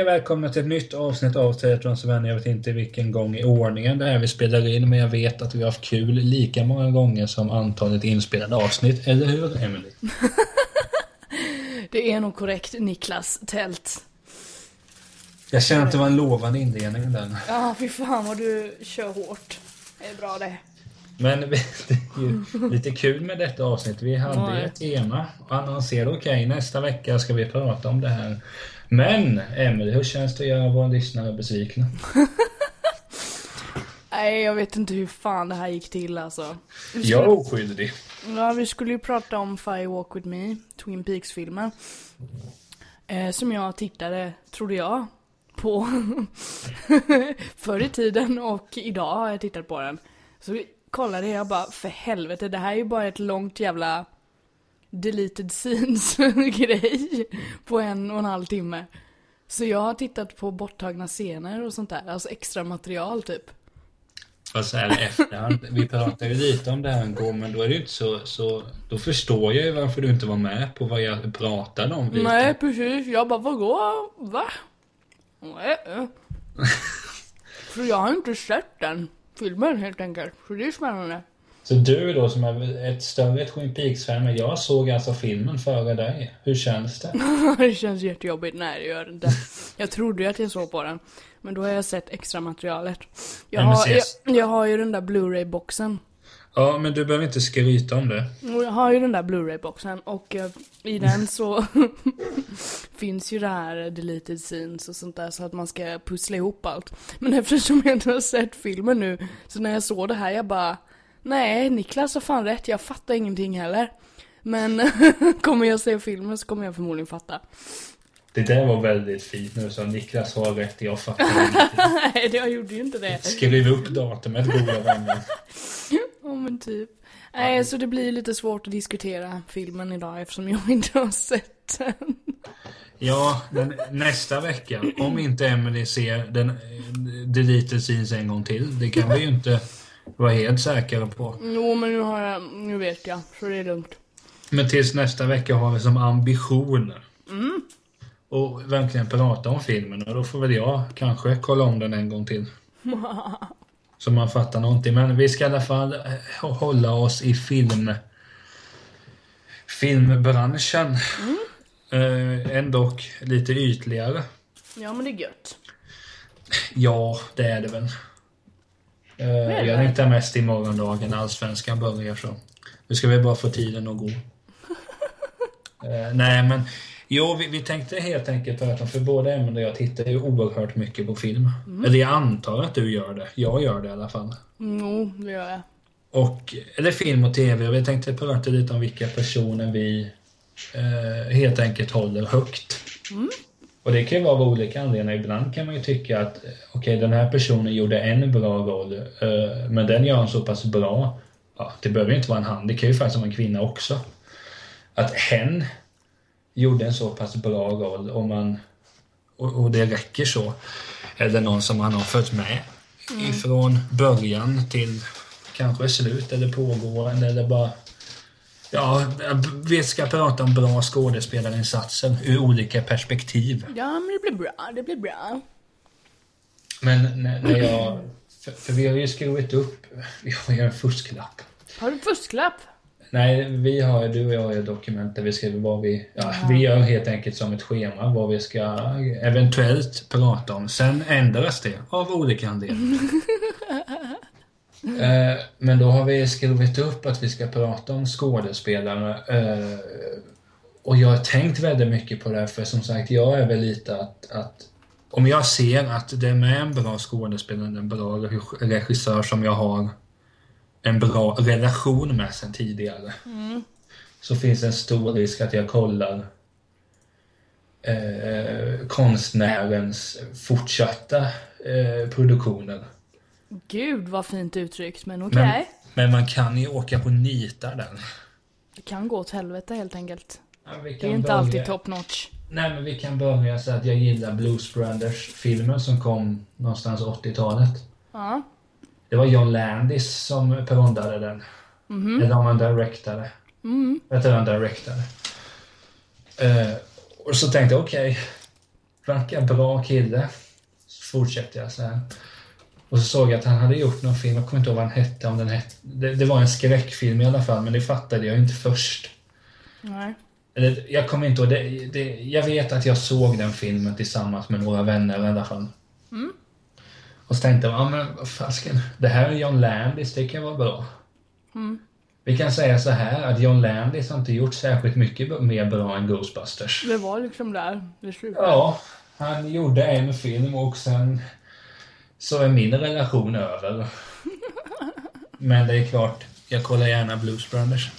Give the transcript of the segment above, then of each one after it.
Hej och välkomna till ett nytt avsnitt av Teatrons vänner. Jag vet inte vilken gång i ordningen det är vi spelar in, men jag vet att vi har haft kul lika många gånger som antalet inspelade avsnitt. Eller hur, Emily? Det är nog korrekt, Niklas Tält. Jag känner att det var en lovande inledning den. Ja, fy fan vad du kör hårt. Det är bra det. Men det är ju lite kul med detta avsnitt. Vi hade Ja. ett tema och annonserade okej, nästa vecka ska vi prata om det här. Men, Emily, hur känns det att göra våra lyssnare besvikna? Nej, jag vet inte hur fan det här gick till alltså. Vi Jag är skulle, oskyldig. ja, vi skulle ju prata om Fire Walk With Me, Twin Peaks-filmen. Eh, som jag tittade, trodde jag, på förr i tiden och idag har jag tittat på den. Så kollade jag bara, för helvete, det här är ju bara ett långt jävla deleted scenes grej på en och en halv timme. Så jag har tittat på borttagna scener och sånt där, alltså extra material typ. Fast så här efterhand, vi pratade ju lite om det här en gång, men då är det ju inte så, så... Då förstår jag ju varför du inte var med på vad jag pratade om. lite. Nej, precis. Jag bara, vadå? Va? Nej. För jag har inte sett den filmen helt enkelt. Så det är spännande. Så du då som är ett större Twin Peaks-fan, men jag såg alltså filmen före dig. Hur känns det? det känns jättejobbigt. Nej, det gör det inte. Jag trodde ju att jag såg på den. Men då har jag sett extra materialet. Jag har, jag, jag har ju den där Blu-ray-boxen. Ja, men du behöver inte skryta om det. Jag har ju den där Blu-ray-boxen och eh, i den så finns ju det här deleted scenes och sånt där så att man ska pussla ihop allt. Men eftersom jag inte har sett filmen nu, så när jag såg det här jag bara Nej, Niklas har fan rätt, jag fattar ingenting heller. Men kommer jag se filmen så kommer jag förmodligen fatta. Det där var väldigt fint nu, så Niklas har rätt, jag fattar ingenting. Nej, jag gjorde ju inte det. Skriv upp datumet, goda vänner. Ja men typ. Nej, så det blir lite svårt att diskutera filmen idag eftersom jag inte har sett den. Ja, men nästa vecka, om inte Emily ser den eh, deleted scenes en gång till, det kan vi ju inte vara helt säkra på. Jo, men nu har jag, nu vet jag, så det är lugnt. Men tills nästa vecka har vi som ambition och verkligen prata om filmen och då får väl jag kanske kolla om den en gång till. Så man fattar någonting. Men vi ska i alla fall eh, hålla oss i film filmbranschen. Eh, ändå lite ytligare. Ja, men det är gött. Ja, det är det väl. Eh, jag längtar mest i morgondagen när allsvenskan börjar så. Nu ska vi bara få tiden att gå. Eh, nej men, jo vi, vi tänkte helt enkelt prata för både Emil och jag tittar ju oerhört mycket på film. Eller jag antar att du gör det. Jag gör det i alla fall. Jo, det gör jag. Och, eller film och tv. Och vi tänkte prata lite om vilka personer vi eh, helt enkelt håller högt. Och det kan ju vara av olika anledningar. Ibland kan man ju tycka att eh, okej, den här personen gjorde en bra roll, eh, men den gör han så pass bra. Ja, det behöver ju inte vara en han, det kan ju faktiskt vara en kvinna också. Att hen gjorde en så pass bra roll och, man, och, och det räcker så. Eller någon som man har följt med ifrån början till kanske slut eller pågående eller bara Ja, vi ska prata om bra skådespelarinsatser ur olika perspektiv. Ja, men det blir bra, det blir bra. Men när, när jag... För, för vi har ju skrivit upp... Vi har ju en fusklapp. Har du fusklapp? Nej, vi har, du och jag har ju dokument där vi skriver vad vi... Ja, vi gör helt enkelt som ett schema vad vi ska eventuellt prata om. Sen ändras det av olika anledningar. Eh, Men då har vi skrivit upp att vi ska prata om skådespelare. eh, Och jag har tänkt väldigt mycket på det här, för som sagt, jag är väl lite att, att om jag ser att det är med en bra skådespelare, en bra reg- regissör som jag har en bra relation med sen tidigare. Så finns det en stor risk att jag kollar eh, konstnärens fortsatta eh, produktioner. Gud vad fint uttryckt, men okej. Men, men man kan ju åka på nitar den. Det kan gå åt helvete helt enkelt. Ja, Det är inte börja- alltid top notch. Nej, men vi kan börja så att jag gillar Blues Brothers-filmen som kom någonstans 80-talet. Ja. Det var John Landis som prondade den. Eller om han directade. Mm. Jag tror han directade. Eh, och så tänkte jag, okej. verkar bra kille. Så fortsätter jag så här. Och så såg jag att han hade gjort någon film, jag kommer inte ihåg vad den hette, om den hette. Det, det var en skräckfilm i alla fall, men det fattade jag inte först. Nej. Eller, jag kommer inte ihåg, det, det, jag vet att jag såg den filmen tillsammans med några vänner i alla fall. Mm. Och så tänkte jag, ja men vad fasken, det här är John Landis, det kan vara bra. Mm. Vi kan säga så här att John Landis har inte gjort särskilt mycket mer bra än Ghostbusters. Det var liksom där det slutade. Ja, han gjorde en film och sen så är min relation över. Men det är klart, jag kollar gärna Blues Brothers.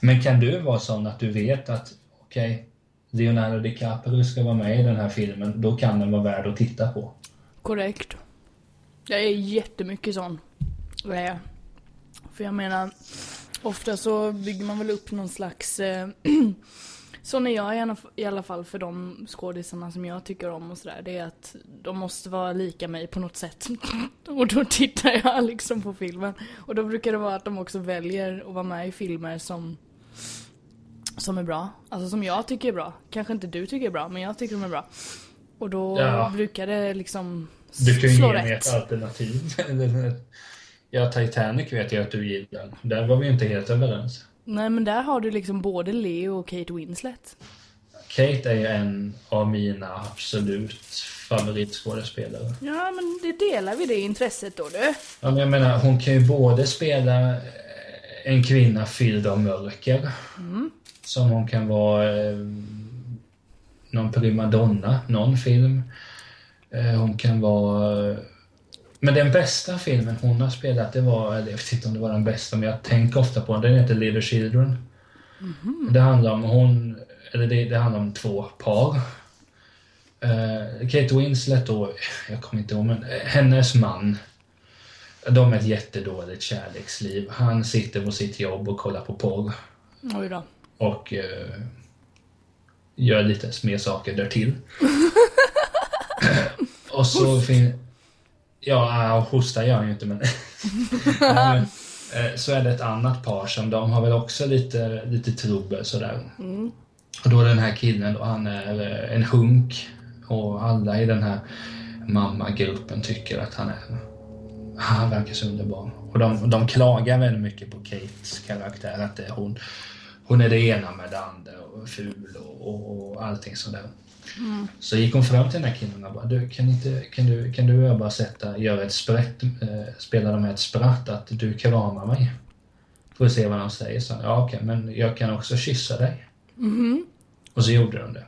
Men kan du vara sån att du vet att okej, Leonardo DiCaprio ska vara med i den här filmen, då kan den vara värd att titta på. Korrekt. Jag är jättemycket sån. Jag. För jag menar, ofta så bygger man väl upp någon slags... Sån är jag i alla, fall för de skådisarna som jag tycker om och sådär. Det är att de måste vara lika mig på något sätt. och då tittar jag liksom på filmen. Och då brukar det vara att de också väljer att vara med i filmer som som är bra. Alltså som jag tycker är bra. Kanske inte du tycker är bra, men jag tycker de är bra. Och då Ja. brukar det liksom Du kan ju slå ge mig rätt. ett alternativ. ja, Titanic vet jag att du gillar. Där var vi inte helt överens. Nej men där har du liksom både Leo och Kate Winslet. Kate är ju en av mina absolut favoritskådespelare. Ja men det delar vi det intresset då du. Ja, men jag menar, hon kan ju både spela eh, en kvinna fylld av mörker, som hon kan vara eh, någon primadonna, någon film. Eh, hon kan vara... Men den bästa filmen hon har spelat, det var, jag vet inte om det var den bästa, men jag tänker ofta på den. Den heter Little Children. Det handlar om hon, eller det, det handlar om två par. Eh, Kate Winslet då, jag kommer inte ihåg, men eh, hennes man. De har ett jättedåligt kärleksliv. Han sitter på sitt jobb och kollar på porr. Oj då. Och eh, gör lite mer saker därtill. och så fin... Ja, äh, hosta gör han ju inte men... Eh, så är det ett annat par som de har väl också lite, lite trubbel sådär. Och då är den här killen då, han är eh, en hunk. Och alla i den här mammagruppen tycker att han är... Han verkar så underbar. Och de, de klagar väldigt mycket på Kates karaktär, att det är hon. Hon är det ena med det andra och ful och, och, och allting sådär. Så gick hon fram till den här killen och bara, du kan, inte, kan, du, kan du och jag bara sätta, göra ett sprätt, eh, spela dem ett spratt, att du kramar mig? Får se vad de säger. Så, ja okej, men jag kan också kyssa dig. Och så gjorde de det.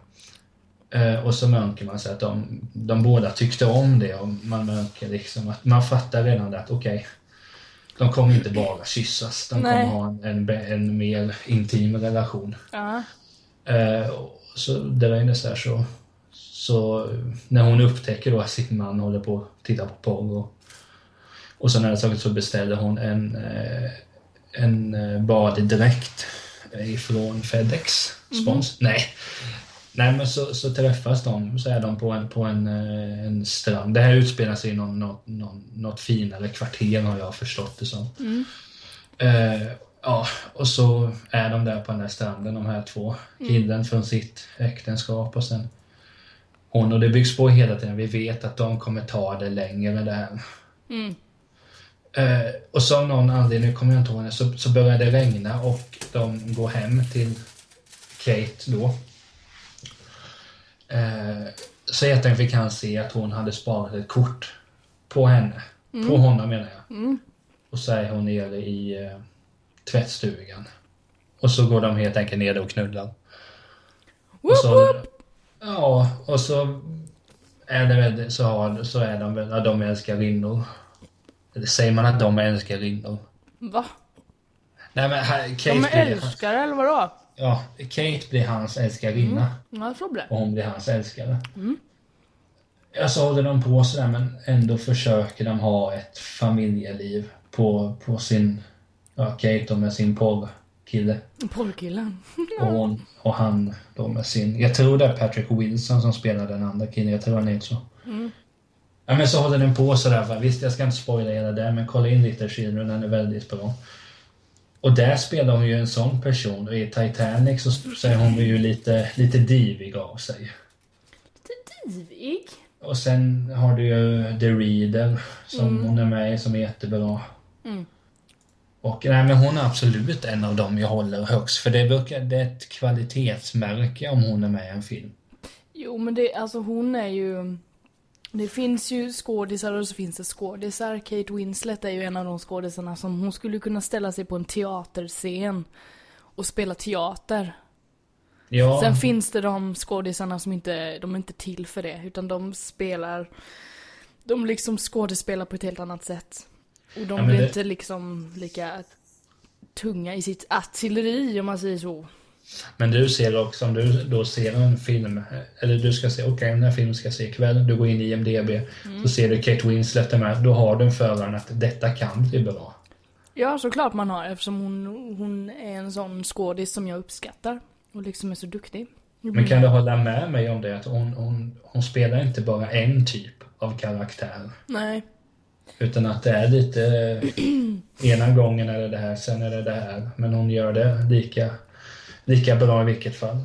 Eh, och så märker man sig att de, de båda tyckte om det och man märker liksom att man fattar redan det att okej, de kommer inte bara kyssas, de Nej. kommer ha en, en, en mer intim relation. Ja. Eh, så det var så här så, så när hon upptäcker då att sin man håller på att titta på porr och, och så när det tagit så beställer hon en, eh, en eh, baddräkt ifrån Fedex spons. Nej. Nej men så, så träffas de, så är de på en, på en, eh, en strand. Det här utspelar sig i någon, något, någon, något finare kvarter har jag förstått det som. Eh, ja, och så är de där på den där stranden, de här två. Killen från sitt äktenskap och sen hon. Och det byggs på hela tiden. Vi vet att de kommer ta det längre det här. Mm. Eh, och så av någon anledning, kommer jag inte ihåg det, så, så börjar det regna och de går hem till Kate då. Eh, så helt enkelt fick han se att hon hade sparat ett kort på henne. På honom menar jag. Och så är hon nere i eh, tvättstugan. Och så går de helt enkelt ner och knullar. Och så, ja, och så är det väl, så, har, så är de väl, ja, de är älskarinnor. Eller säger man att de är älskarinnor? Va? Nej men Kate, De är älskare eller vadå? ja, Kate blir hans älskarinna Ja, så blir och hon blir hans älskare. Ja, så håller de på sådär men ändå försöker de ha ett familjeliv på, på sin, ja Kate då med sin porrkille. Porrkillen. Och, hon, och han då med sin, jag tror det är Patrick Wilson som spelar den andra killen, jag tror han heter så. Ja men så håller den på sådär, va? visst jag ska inte spoila hela det men kolla in Little Children, den är väldigt bra. Och där spelar hon ju en sån person och i Titanic så, så är hon ju lite, lite divig av sig. Rivig. Och sen har du ju The Reader som hon är med i som är jättebra. Mm. Och nej men hon är absolut en av dem jag håller högst för det, brukar, det är ett kvalitetsmärke om hon är med i en film. Jo men det, alltså hon är ju... Det finns ju skådisar och så finns det skådisar. Kate Winslet är ju en av de skådisarna som hon skulle kunna ställa sig på en teaterscen och spela teater. Ja, Sen finns det de skådisarna som inte, de är inte till för det, utan de spelar, de liksom skådespelar på ett helt annat sätt. Och de Ja, blir det- inte liksom lika tunga i sitt artilleri om man säger så. men du ser också om du då ser en film, eller du ska se, okej den här filmen ska jag se ikväll, du går in i IMDB, Mm. så ser du Kate Winslet är med, då har du en föraren att detta kan bli bra. Ja, såklart man har eftersom hon, hon är en sån skådis som jag uppskattar. Och liksom är så duktig. Men kan du hålla med mig om det att hon, hon, hon spelar inte bara en typ av karaktär? Nej. Utan att det är lite, ena gången är det det här, sen är det det här. Men hon gör det lika, lika bra i vilket fall.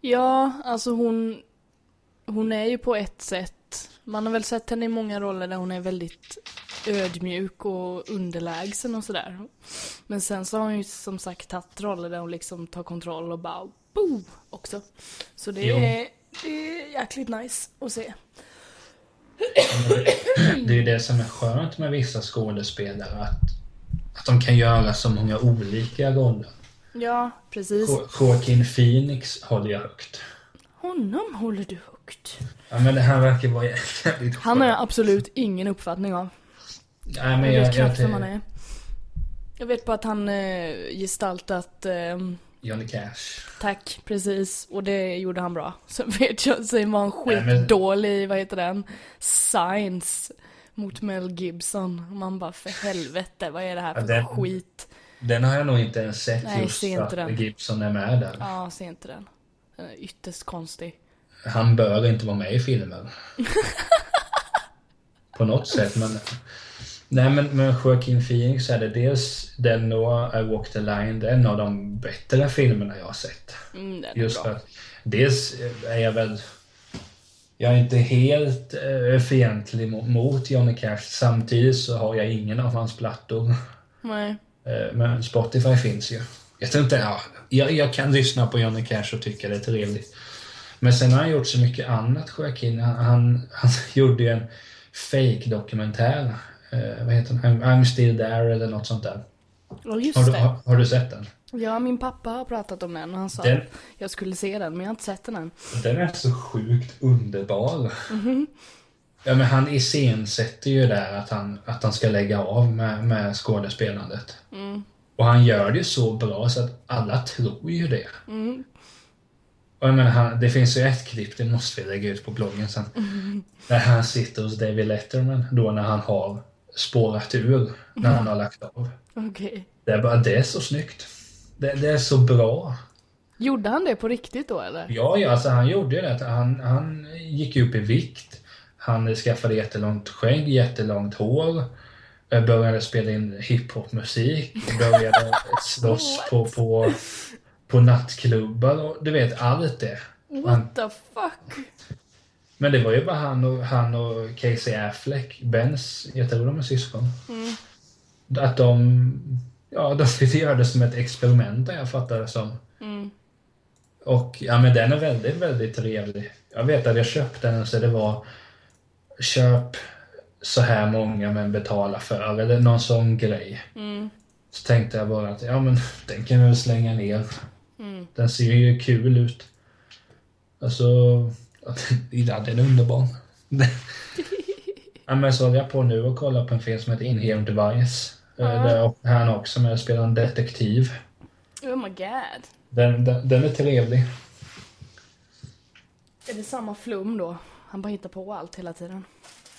Ja, alltså hon, hon är ju på ett sätt, man har väl sett henne i många roller där hon är väldigt ödmjuk och underlägsen och sådär. Men sen så har hon ju som sagt tagit roller där hon liksom tar kontroll och bara boo också. Så det är, det är jäkligt nice att se. Det är ju det som är skönt med vissa skådespelare, att, att de kan göra så många olika roller. Ja, precis. Jo- Joaquin Phoenix håller jag högt. Honom håller du högt. Ja men det här verkar vara jävligt Han har jag skönt. absolut ingen uppfattning av. Nej, men Jag jag, jag, jag. Jag vet bara att han eh, gestaltat eh, Johnny Cash. Tack, precis. Och det gjorde han bra. Sen vet jag, sen var han skitdålig, vad heter den? Science mot Mel Gibson. Man bara, för helvete, vad är det här för den- skit? Den har jag nog inte ens sett Nej, just se att den. Gibson är med där. Ja, se inte den. Den är ytterst konstig. Han bör inte vara med i filmen. På något sätt, men... Nej, men med Joaquin Phoenix är det dels den och I Walk the Line, det är en av de bättre filmerna jag har sett. Mm, den är Just för bra. att dels är jag väl... Jag är inte helt äh, fientlig mo- mot Johnny Cash. Samtidigt så har jag ingen av hans plattor. Nej. Eh, Men Spotify finns ju. Jag tror inte, ja, jag, jag kan lyssna på Johnny Cash och tycka det är trevligt. Men sen har han gjort så mycket annat, Joaquin. Han, han, han gjorde ju en fake-dokumentär. Eh, vad heter den? I'm, I'm still there eller något sånt där. Ja, just Har du, det. har, har du sett den? Ja, min pappa har pratat om den och han sa Den, att jag skulle se den, men jag har inte sett den än. den är så sjukt underbar. Mhm. Ja, men han iscensätter ju där att han, att han ska lägga av med, med skådespelandet. Mm. Och han gör det ju så bra så att alla tror ju det. Mm. Och jag menar, han, det finns ju ett klipp, det måste vi lägga ut på bloggen sen. Där han sitter hos David Letterman, då när han har spårat ur, när han har lagt av. Okej. Det är bara, det är så snyggt. Det, det är så bra. Gjorde han det på riktigt då eller? Ja, ja, alltså han gjorde ju det. Han, han gick upp i vikt. Han skaffade jättelångt skägg, jättelångt hår. Började spela in hiphopmusik. Började slåss på, på, på nattklubbar och du vet, allt det. What the fuck? Men det var ju bara han och, han och Casey Affleck, Bens, jag tror de är syskon. Att de, ja, de ville göra det som ett experiment, jag fattar det som. Mm. Och ja, men den är väldigt, väldigt trevlig. Jag vet att jag köpte den så det var köp så här många men betala för, eller någon sån grej. Mm. Så tänkte jag bara att ja men den kan vi väl slänga ner. Mm. Den ser ju kul ut. Alltså, ja, den är underbar. ja, men så håller jag på nu och kollar på en film som heter Inherent Device. Ja. Ja. Där han också med och spelar en detektiv. Oh my god. Den, den, den är trevlig. Är det samma flum då? Han bara hittar på allt hela tiden.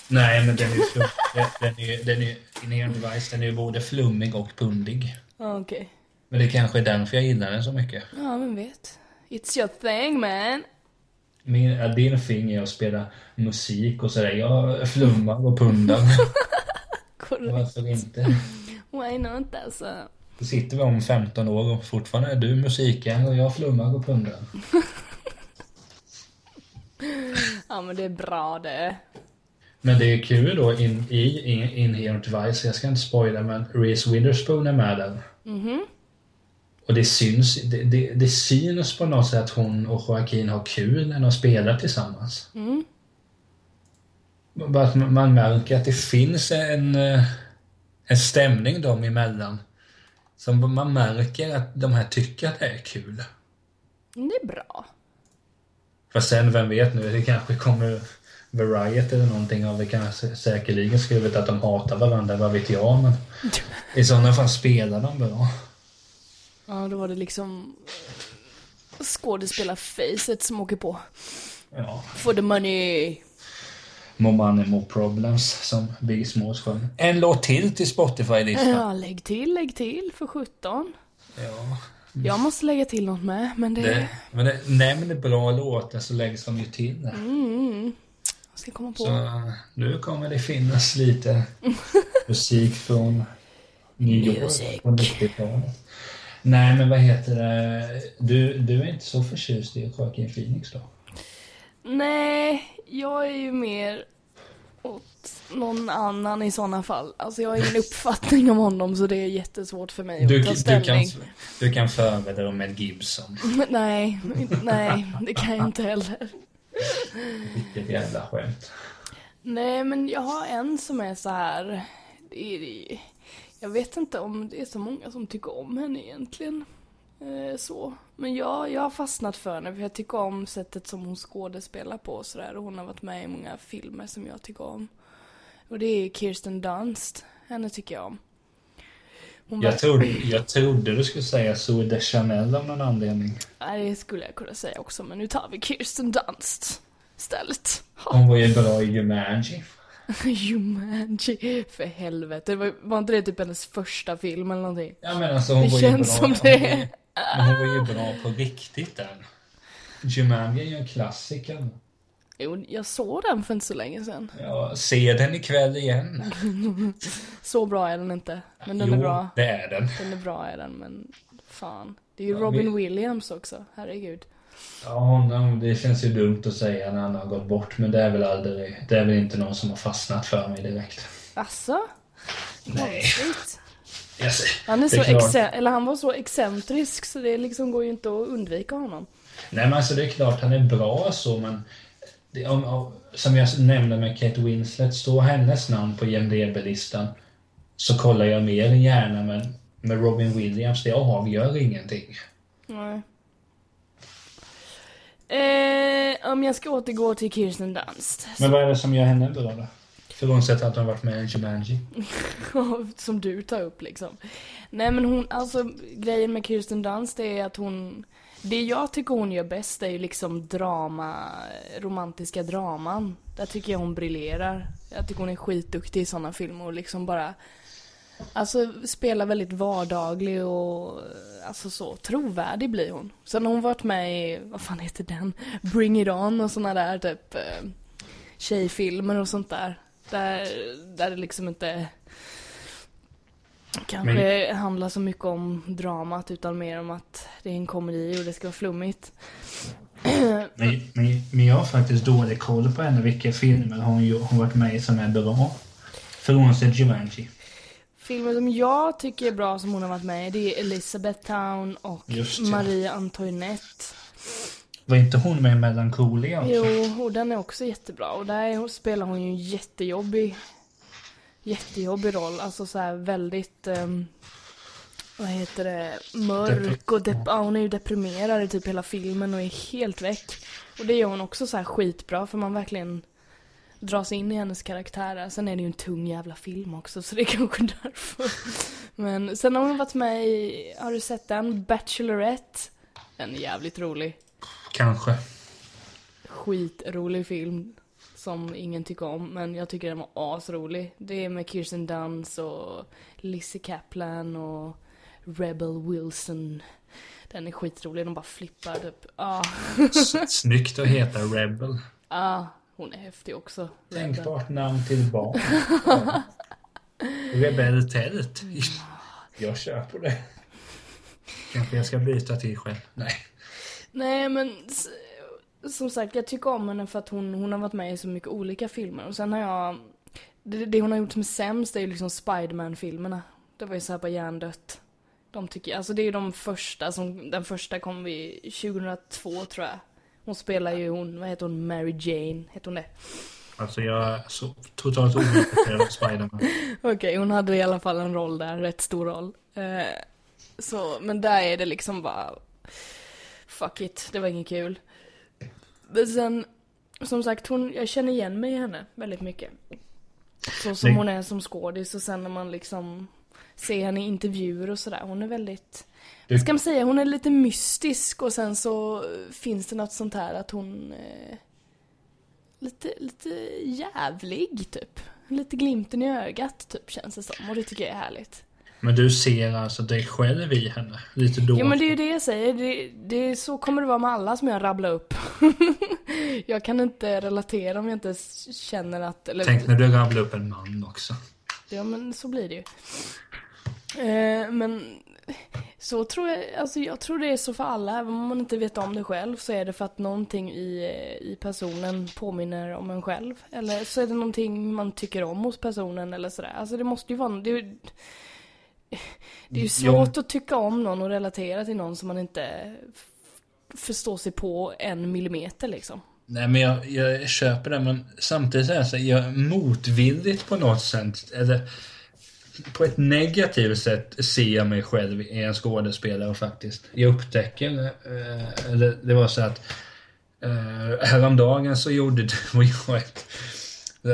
Nej, men den är ju flum, den, är den är Inherent Device, den är ju både flummig och pundig. Okej. Men det kanske är därför jag gillar den så mycket. Ja, vem vet. It's your thing man. Min, din thing är att spela musik och sådär. Jag flummar och pundar. Korrekt. Varför inte? Why not alltså? Då sitter vi om 15 år och fortfarande är du musikern och jag flummar och pundar. Ja, men det är bra det. Men det är kul då in, i in, Inherent Vice, jag ska inte spoila men Reese Witherspoon är med där. Mhm. Och det syns, det, det, det syns på något sätt att hon och Joaquin har kul när de spelar tillsammans. Mm. Bara att man- märker att det finns en, eh, en stämning dem emellan. Som man märker att de här tycker att det är kul. Det är bra. Fast sen, vem vet nu, det kanske kommer Variety eller någonting av det kanske säkerligen skrivit att de hatar varandra, vad vet jag. Men i sådana fall spelar de bra. Ja, då var det liksom skådespelarfacet som åker på. Ja. For the money. More money, more problems, som Biggie Smalls sjöng. En låt till till Spotify-listan. Ja, lägg till, lägg till för 17. Ja. Jag måste lägga till något med, men det... Det, men det, nämn bra låtar så läggs de ju till. Mm. Jag ska komma på. Så nu kommer det finnas lite musik från New York på 90-talet. Nej, men vad heter det? Du, du är inte så förtjust i Joaquin Phoenix då? Nej, jag är ju mer åt någon annan i sådana fall. Alltså jag har ingen uppfattning om honom så det är jättesvårt för mig att Du, ta du, ställning. kan, du kan förbereda dig med Gibson. nej, nej, det kan jag inte heller. Vilket jävla skämt. Nej, men jag har en som är så här. Det är, jag vet inte om det är så många som tycker om henne egentligen. Eh, så. Men jag, jag har fastnat för henne för jag tycker om sättet som hon skådespelar på och sådär. Och hon har varit med i många filmer som jag tycker om. Och det är Kirsten Dunst. Henne tycker jag om. Hon Jag trodde, jag trodde du skulle säga Zoe de Chanel av någon anledning. Nej, det skulle jag kunna säga också, men nu tar vi Kirsten Dunst istället. Hon var ju bra i Jumanji. Jumanji, för helvete. Var, var inte det typ hennes första film eller någonting? Ja men alltså hon Det var känns ju bra. som hon det. ju- Men hon var ju bra på riktigt där. Jumanji är ju en klassiker. Jo, jag såg den för inte så länge sedan. Ja, se den ikväll igen. Så bra är den inte, men den jo, är bra. det är den. Den är bra är den, men fan. Det är ju Ja, Robin vi- Williams också, herregud. Ja, honom, det känns ju dumt att säga när han har gått bort, men det är väl aldrig, det är väl inte någon som har fastnat för mig direkt. Asså? Nej. Han är så exce- eller han var så excentrisk så det liksom går ju inte att undvika honom. Nej men alltså det är klart han är bra så men det, om, om, som jag nämnde med Kate Winslet, står hennes namn på IMDB-listan så kollar jag mer än gärna men med Robin Williams, det avgör ingenting. Nej. Eh, om jag ska återgå till Kirsten Dunst. Men vad är det som gör henne bra då? Frånsett att hon varit med i Jumanji. som du tar upp liksom. Nej men hon, alltså grejen med Kirsten Dunst är att hon, det jag tycker hon gör bäst är ju liksom drama, romantiska draman. Där tycker jag hon briljerar. Jag tycker hon är skitduktig i sådana filmer och liksom bara, alltså spelar väldigt vardaglig och alltså så trovärdig blir hon. Sen har hon varit med i, vad fan heter den? Bring It On och såna där typ eh, tjejfilmer och sånt där. Där, där det liksom inte kanske handlar så mycket om dramat utan mer om att det är en komedi och det ska vara flummigt. Men, men, men jag har faktiskt dålig koll på henne, vilka filmer hon hon varit med i som är bra. Frånsett Jumanji. Filmer som jag tycker är bra som hon har varit med i det är Elizabeth Town och. Marie Antoinette. Var inte hon med i Melancholia också? Jo, och den är också jättebra. Och där är- spelar hon ju en jättejobbig, jättejobbig roll. Alltså så här väldigt, ehm, vad heter det, mörk och dep- ja, hon är ju deprimerad i typ hela filmen och är helt väck. Och det gör hon också så här skitbra för man verkligen dras in i hennes karaktär där. Sen är det ju en tung jävla film också så det är kanske därför. Men sen har hon varit med i, har du sett den? Bachelorette. Den är jävligt rolig Kanske. skitrolig film som ingen tycker om, men jag tycker den var asrolig. Det är med Kirsten Dunst och Lizzie Kaplan och Rebel Wilson. Den är skitrolig, de bara flippar typ. Ja, S- Snyggt att heta Rebel. ah, hon är häftig också. Tänkbart namn till barn. Rebell Tält. Jag kör på det. Kanske jag ska byta till själv. Nej. Nej men som sagt, jag tycker om henne för att hon, hon har varit med i så mycket olika filmer. Och sen har jag, det, det hon har gjort som är sämst är ju liksom Spiderman-filmerna. Det var ju såhär på hjärndött. De tycker jag, alltså det är ju de första som, den första kom vi 2002 tror jag. Hon spelar ju hon, vad heter hon, Mary Jane, heter hon det? Alltså jag är så totalt ointresserad av Spiderman. Okej, okay, hon hade i alla fall en roll där, rätt stor roll. Eh, så, men där är det liksom bara, fuck it, det var inget kul. Men sen, som sagt, hon, jag känner igen mig i henne väldigt mycket. Så som hon är som skådis och sen när man liksom ser henne i intervjuer och sådär. Hon är väldigt, du... ska man säga, hon är lite mystisk och sen så finns det något sånt här att hon eh, lite, lite jävlig typ. Lite glimten i ögat typ känns det som och det tycker jag är härligt. Men du ser alltså dig själv i henne? Lite då? Ja men det är ju det jag säger. Det, det, så kommer det vara med alla som jag rabblar upp. jag kan inte relatera om jag inte känner att... Eller... Tänk när du rabblar upp en man också. Ja men så blir det ju. Eh, men så tror jag, alltså jag tror det är så för alla, även om man inte vet om det själv så är det för att någonting i, i personen påminner om en själv. Eller så är det någonting man tycker om hos personen eller sådär. Alltså det måste ju vara, det, det är ju svårt ja. att tycka om någon och relatera till någon som man inte förstår sig på en millimeter liksom. Nej men jag, jag köper det men samtidigt är det så jag motvilligt på något sätt. Eller på ett negativt sätt ser mig själv i en skådespelare faktiskt. Jag upptäcker, eh, det, det var så att eh, häromdagen så gjorde du och jag ett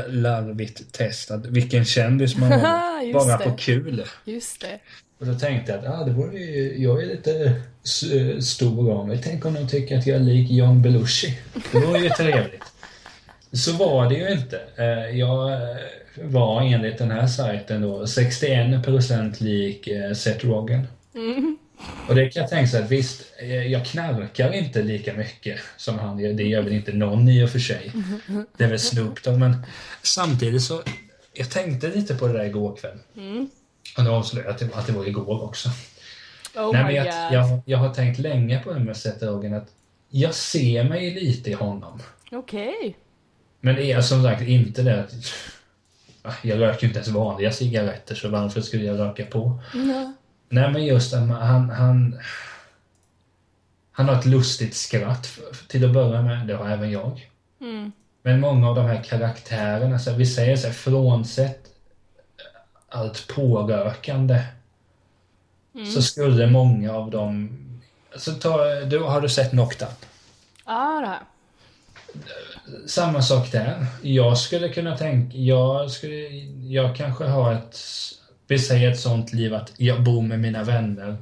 larvigt test. Att vilken kändis man var. bara det. på kul. Just det. Och då tänkte jag att ah, det vore ju, jag är lite stor av mig. Tänk om de tycker att jag är lik John Belushi. Det vore ju trevligt. Så var det ju inte. Eh, jag var enligt den här sajten då 61% lik eh, Seth Rogen. Mm. Och det kan jag tänka sig att visst, eh, jag knarkar inte lika mycket som han gör. Det gör väl inte någon i och för sig. Det är väl Snoop Dogg, men samtidigt så... Jag tänkte lite på det där igår kväll. Mm. Och nu avslöjade jag att det var igår också. Oh Nej, men jag, jag, jag, har tänkt länge på det med Seth Rogen att jag ser mig lite i honom. Okej. Okay. Men det är som sagt inte det att jag röker inte ens vanliga cigaretter så varför skulle jag röka på? Mm. Nej men just att han, han, han har ett lustigt skratt till att börja med. Det har även jag. Mm. Men många av de här karaktärerna, så vi säger så här, frånsett allt pårökande mm. så skulle många av dem... Alltså, ta, du, har du sett Knocked Up? Ja, det har samma sak där. Jag skulle kunna tänka, jag, skulle, jag kanske har ett, vi säger ett sånt liv att jag bor med mina vänner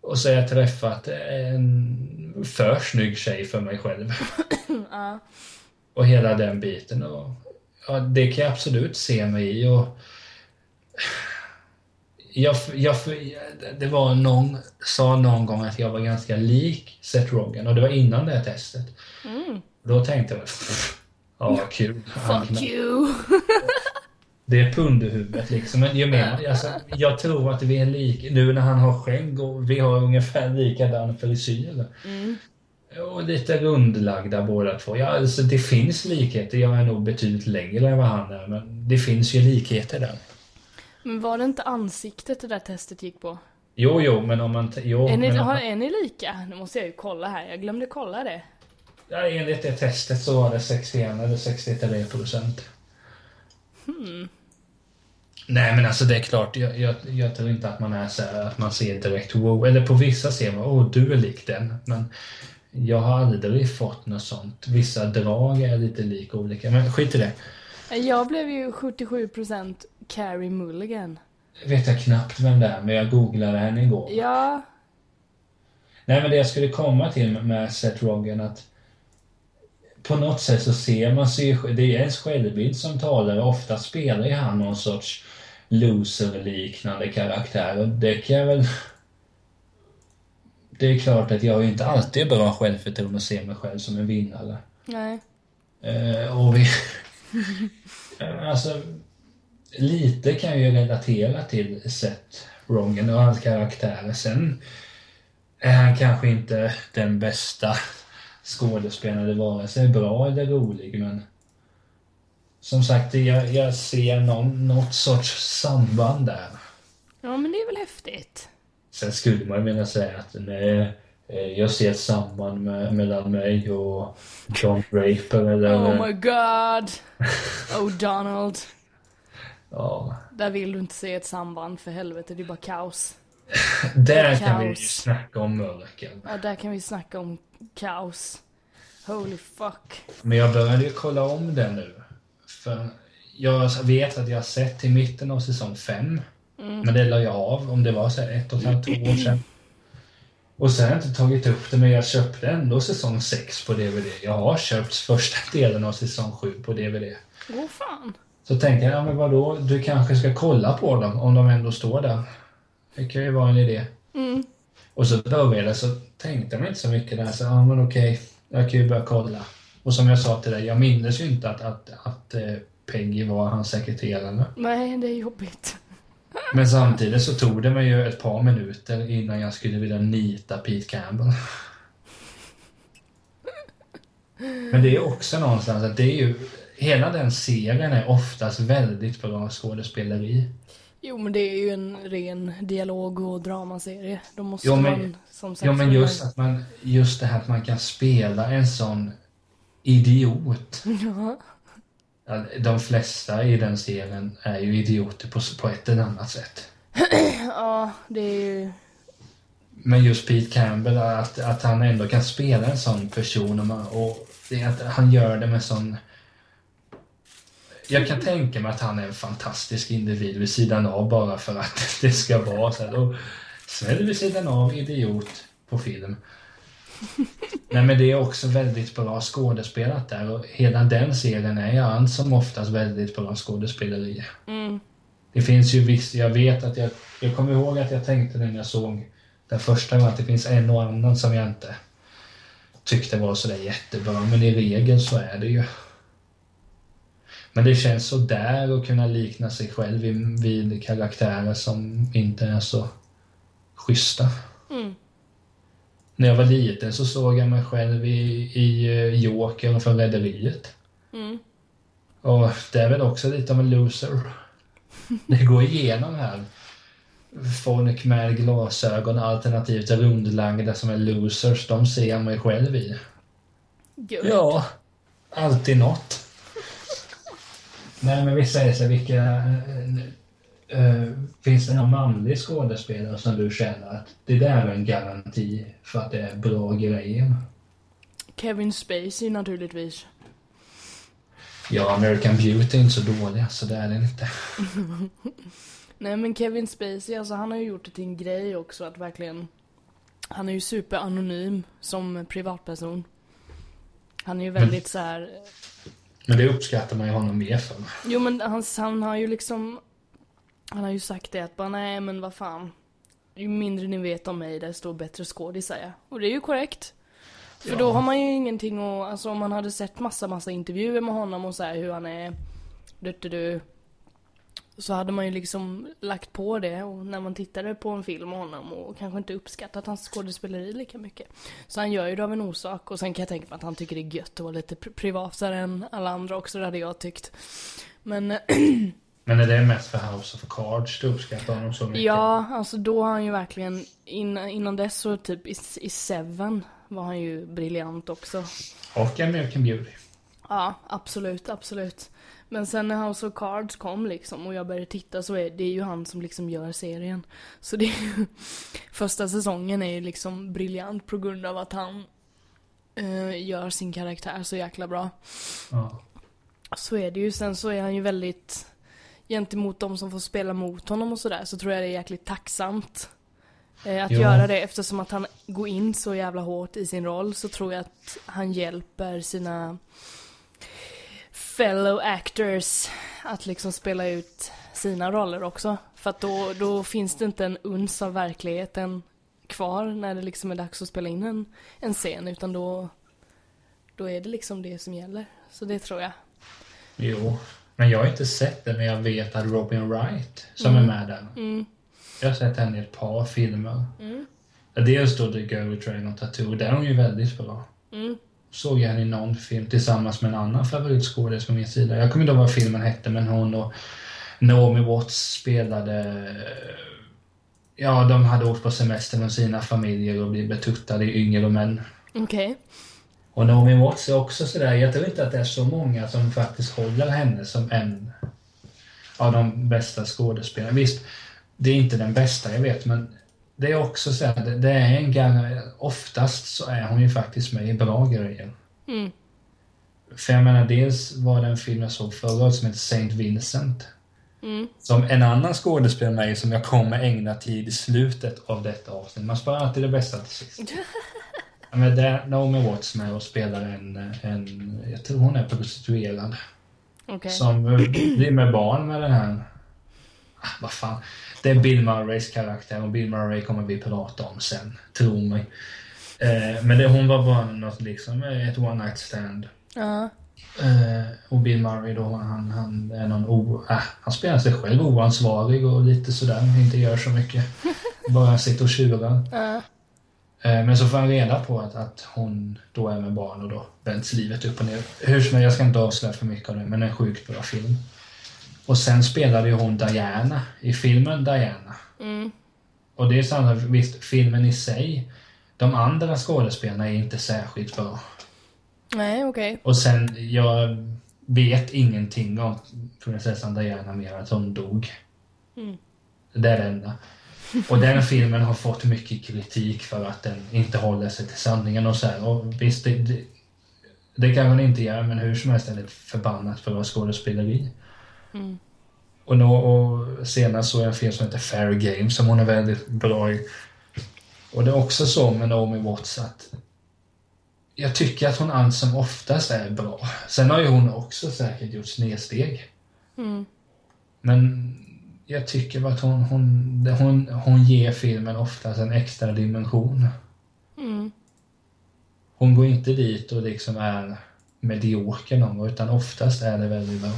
och så har jag träffat en för snygg tjej för mig själv. Ja. Och hela den biten. Och, ja, det kan jag absolut se mig i. Och, jag, jag, det var någon sa någon gång att jag var ganska lik Seth Rogen och det var innan det testet. Mm. Då tänkte jag, ja kul. Fuck you. Det är punderhuvudet liksom. Men jag menar, alltså, jag tror att vi är lika. Nu när han har skägg och vi har ungefär likadan frisyr. Mm. Och lite rundlagda båda två. Ja, alltså, det finns likheter. Jag är nog betydligt längre än vad han är. Men det finns ju likheter där. Men var det inte ansiktet det där testet gick på? Jo, jo, men om man... Jo, är, ni, men har, är ni lika? Nu måste jag ju kolla här. Jag glömde kolla det. Ja, enligt det testet så var det 61 eller 63 procent. Hmm. Nej men alltså det är klart, jag, jag, jag tror inte att man är så här, att man ser direkt wow. Eller på vissa ser man, åh oh, du är lik den. Men jag har aldrig fått något sånt. Vissa drag är lite lika olika, men skit i det. Jag blev ju 77% Carrie Mulligan. Vet jag knappt vem det är, men jag googlade henne igår. Ja. Nej men det jag skulle komma till med Seth Rogen att på något sätt så ser man sig, det är ens självbild som talar. Ofta spelar ju han någon sorts loser-liknande karaktär och det kan jag väl... Det är klart att jag inte alltid bra självförtroende och ser mig själv som en vinnare. Nej. Eh, och vi... alltså, lite kan jag ju relatera till Seth Rogen och hans karaktär. Sen är han kanske inte den bästa skådespelare vare sig bra eller rolig, men som sagt, jag, jag ser någon, något sorts samband där. Ja, men det är väl häftigt. Sen skulle man vilja säga att nej, eh, jag ser ett samband med, mellan mig och John Draper eller... Oh my god! Oh Donald. ja, Där vill du inte se ett samband för helvete, det är bara kaos. Där kan vi ju snacka om mörker. Ja, där kan vi snacka om kaos. Holy fuck. Men jag började ju kolla om den nu. För jag vet att jag har sett till mitten av säsong 5. Men det la jag av om det var så ett och ett halvt, två år sedan. Och sen har jag inte tagit upp det, men jag köpte ändå säsong 6 på DVD. Jag har köpt första delen av säsong 7 på DVD. Åh fan. Så tänkte jag, ja men vadå, du kanske ska kolla på dem om de ändå står där. Det kan ju vara en idé. Mm. Och så började så tänkte man inte så mycket där, så ja men okej, jag kan ju börja kolla. Och som jag sa till dig, jag minns ju inte att, att, att eh, Peggy var hans sekreterare. Nej, det är jobbigt. Men samtidigt så tog det mig ju ett par minuter innan jag skulle vilja nita Pete Campbell. Men det är också någonstans att det är ju, hela den serien är oftast väldigt bra skådespeleri. Jo, men det är ju en ren dialog och dramaserie. Då måste Jo, men- man som sagt... Ja men just att man, just det här att man kan spela en sån idiot. Ja. De flesta i den serien är ju idioter på, på ett eller annat sätt. ja, det är ju... Men just Pete Campbell, att, att han ändå kan spela en sån person och, man, och det att han gör det med sån... Jag kan tänka mig att han är en fantastisk individ vid sidan av bara för att det ska vara så här. Och vid sidan av, idiot på film. Nej men det är också väldigt bra skådespelat där och hela den serien är ju som oftast väldigt bra skådespeleri. Mm. Det finns ju visst, jag vet att jag, jag kommer ihåg att jag tänkte när jag såg den första gången att det finns en och annan som jag inte tyckte var sådär jättebra, men i regel så är det ju. Men det känns så där att kunna likna sig själv vid, vid karaktärer som inte är så schyssta. Mm. När jag var liten så såg jag mig själv i, i eh, Joker från Rederiet. Mm. Och det är väl också lite av en loser. Det går igenom här. Folk med glasögon alternativt rundlagda som är losers, de ser jag mig själv i. Gud. Ja, alltid något. Nej men vi säger så vilka... eh, finns det någon manlig skådespelare som du känner att det där är en garanti för att det är bra grejer? Kevin Spacey naturligtvis. Ja, American Beauty är inte så dålig, så det är det inte. Nej men Kevin Spacey, alltså han har ju gjort det till en grej också att verkligen... Han är ju superanonym som privatperson. Han är ju väldigt så här. Men det uppskattar man ju honom mer för. Jo men han, han har ju liksom... Han har ju sagt det att bara nej men vad fan. Ju mindre ni vet om mig desto bättre skådis är jag. Och det är ju korrekt. För Ja. då har man ju ingenting att, alltså om man hade sett massa massa intervjuer med honom och så här hur han är, du, du, du, Så hade man ju liksom lagt på det och när man tittade på en film med honom och kanske inte uppskattat hans skådespeleri lika mycket. Så han gör ju det av en orsak och sen kan jag tänka mig att han tycker det är gött att vara lite pri- privatare än alla andra också, det hade jag tyckt. Men Men är det mest för House of Cards du uppskattar honom så mycket? Ja, alltså då har han ju verkligen, innan, innan dess så typ i, i Seven var han ju briljant också. Och American Beauty. Ja, absolut, absolut. Men sen när House of Cards kom liksom och jag började titta så är det är ju han som liksom gör serien. Så det är ju, första säsongen är ju liksom briljant på grund av att han eh, gör sin karaktär så jäkla bra. Ja. Så är det ju. Sen så är han ju väldigt gentemot de som får spela mot honom och sådär så tror jag det är jäkligt tacksamt. Eh, att Ja. göra det eftersom att han går in så jävla hårt i sin roll så tror jag att han hjälper sina fellow actors att liksom spela ut sina roller också. För att då, då finns det inte en uns av verkligheten kvar när det liksom är dags att spela in en, en scen utan då, då är det liksom det som gäller. Så det tror jag. Jo. Men jag har inte sett det, men jag vet att Robin Wright, som Mm. är med där. Mm. Jag har sett henne i ett par filmer. Mm. Dels då The Girl with Dragon Tattoo, där är hon ju väldigt bra. Mm. Såg jag henne i någon film tillsammans med en annan favoritskådis på min sida. Jag kommer inte ihåg vad filmen hette, men hon och Naomi Watts spelade... Ja, de hade åkt på semester med sina familjer och blivit betuttade i yngre män. Okej. Och Naomi Watts är också sådär, jag tror inte att det är så många som faktiskt håller henne som en av de bästa skådespelarna. Visst, det är inte den bästa jag vet, men det är också så att det, det är en oftast så är hon ju faktiskt med i bra grejer. Mm. För jag menar, dels var det en film jag såg förra året som heter Saint Vincent. Mm. Som en annan skådespelare med som jag kommer ägna tid i slutet av detta avsnitt. Man sparar alltid det bästa till sist. Men det är Naomi Watts med och spelar en, en jag tror hon är prostituerad. Okej. Som eh, blir med barn med den här... Ah, vad fan. Det är Bill Murrays karaktär och Bill Murray kommer vi prata om sen, tro mig. Eh, men det, hon var bara något liksom, eh, ett one night stand. Ja. Eh, och Bill Murray då, han, han är någon o... Äh, han spelar sig själv oansvarig och lite sådär, inte gör så mycket. Bara sitter och tjurar. Eh, Men så får han reda på att, att hon då är med barn och då vänds livet upp och ner. Hur som helst, jag ska inte avslöja för mycket av det, men en sjukt bra film. Och sen spelade ju hon Diana i filmen Diana. Mm. Och det är sant, visst, filmen i sig, de andra skådespelarna är inte särskilt bra. Nej, okej. Och sen, jag vet ingenting om prinsessan Diana mer att hon dog. Mm. Det är det enda. Och den filmen har fått mycket kritik för att den inte håller sig till sanningen och så här. Och visst, det, det, det kan den inte göra, men hur som helst är det ett förbannat bra skådespeleri. Mm. Och, nå, och senast såg jag en film som heter Fair Game som hon är väldigt bra i. Och det är också så med Naomi Watts att jag tycker att hon allt som oftast är bra. Sen har ju hon också säkert gjort snedsteg. Mm. Men jag tycker att hon, hon, hon, hon ger filmen oftast en extra dimension. Mm. Hon går inte dit och liksom är medioker någon gång, utan oftast är det väldigt bra.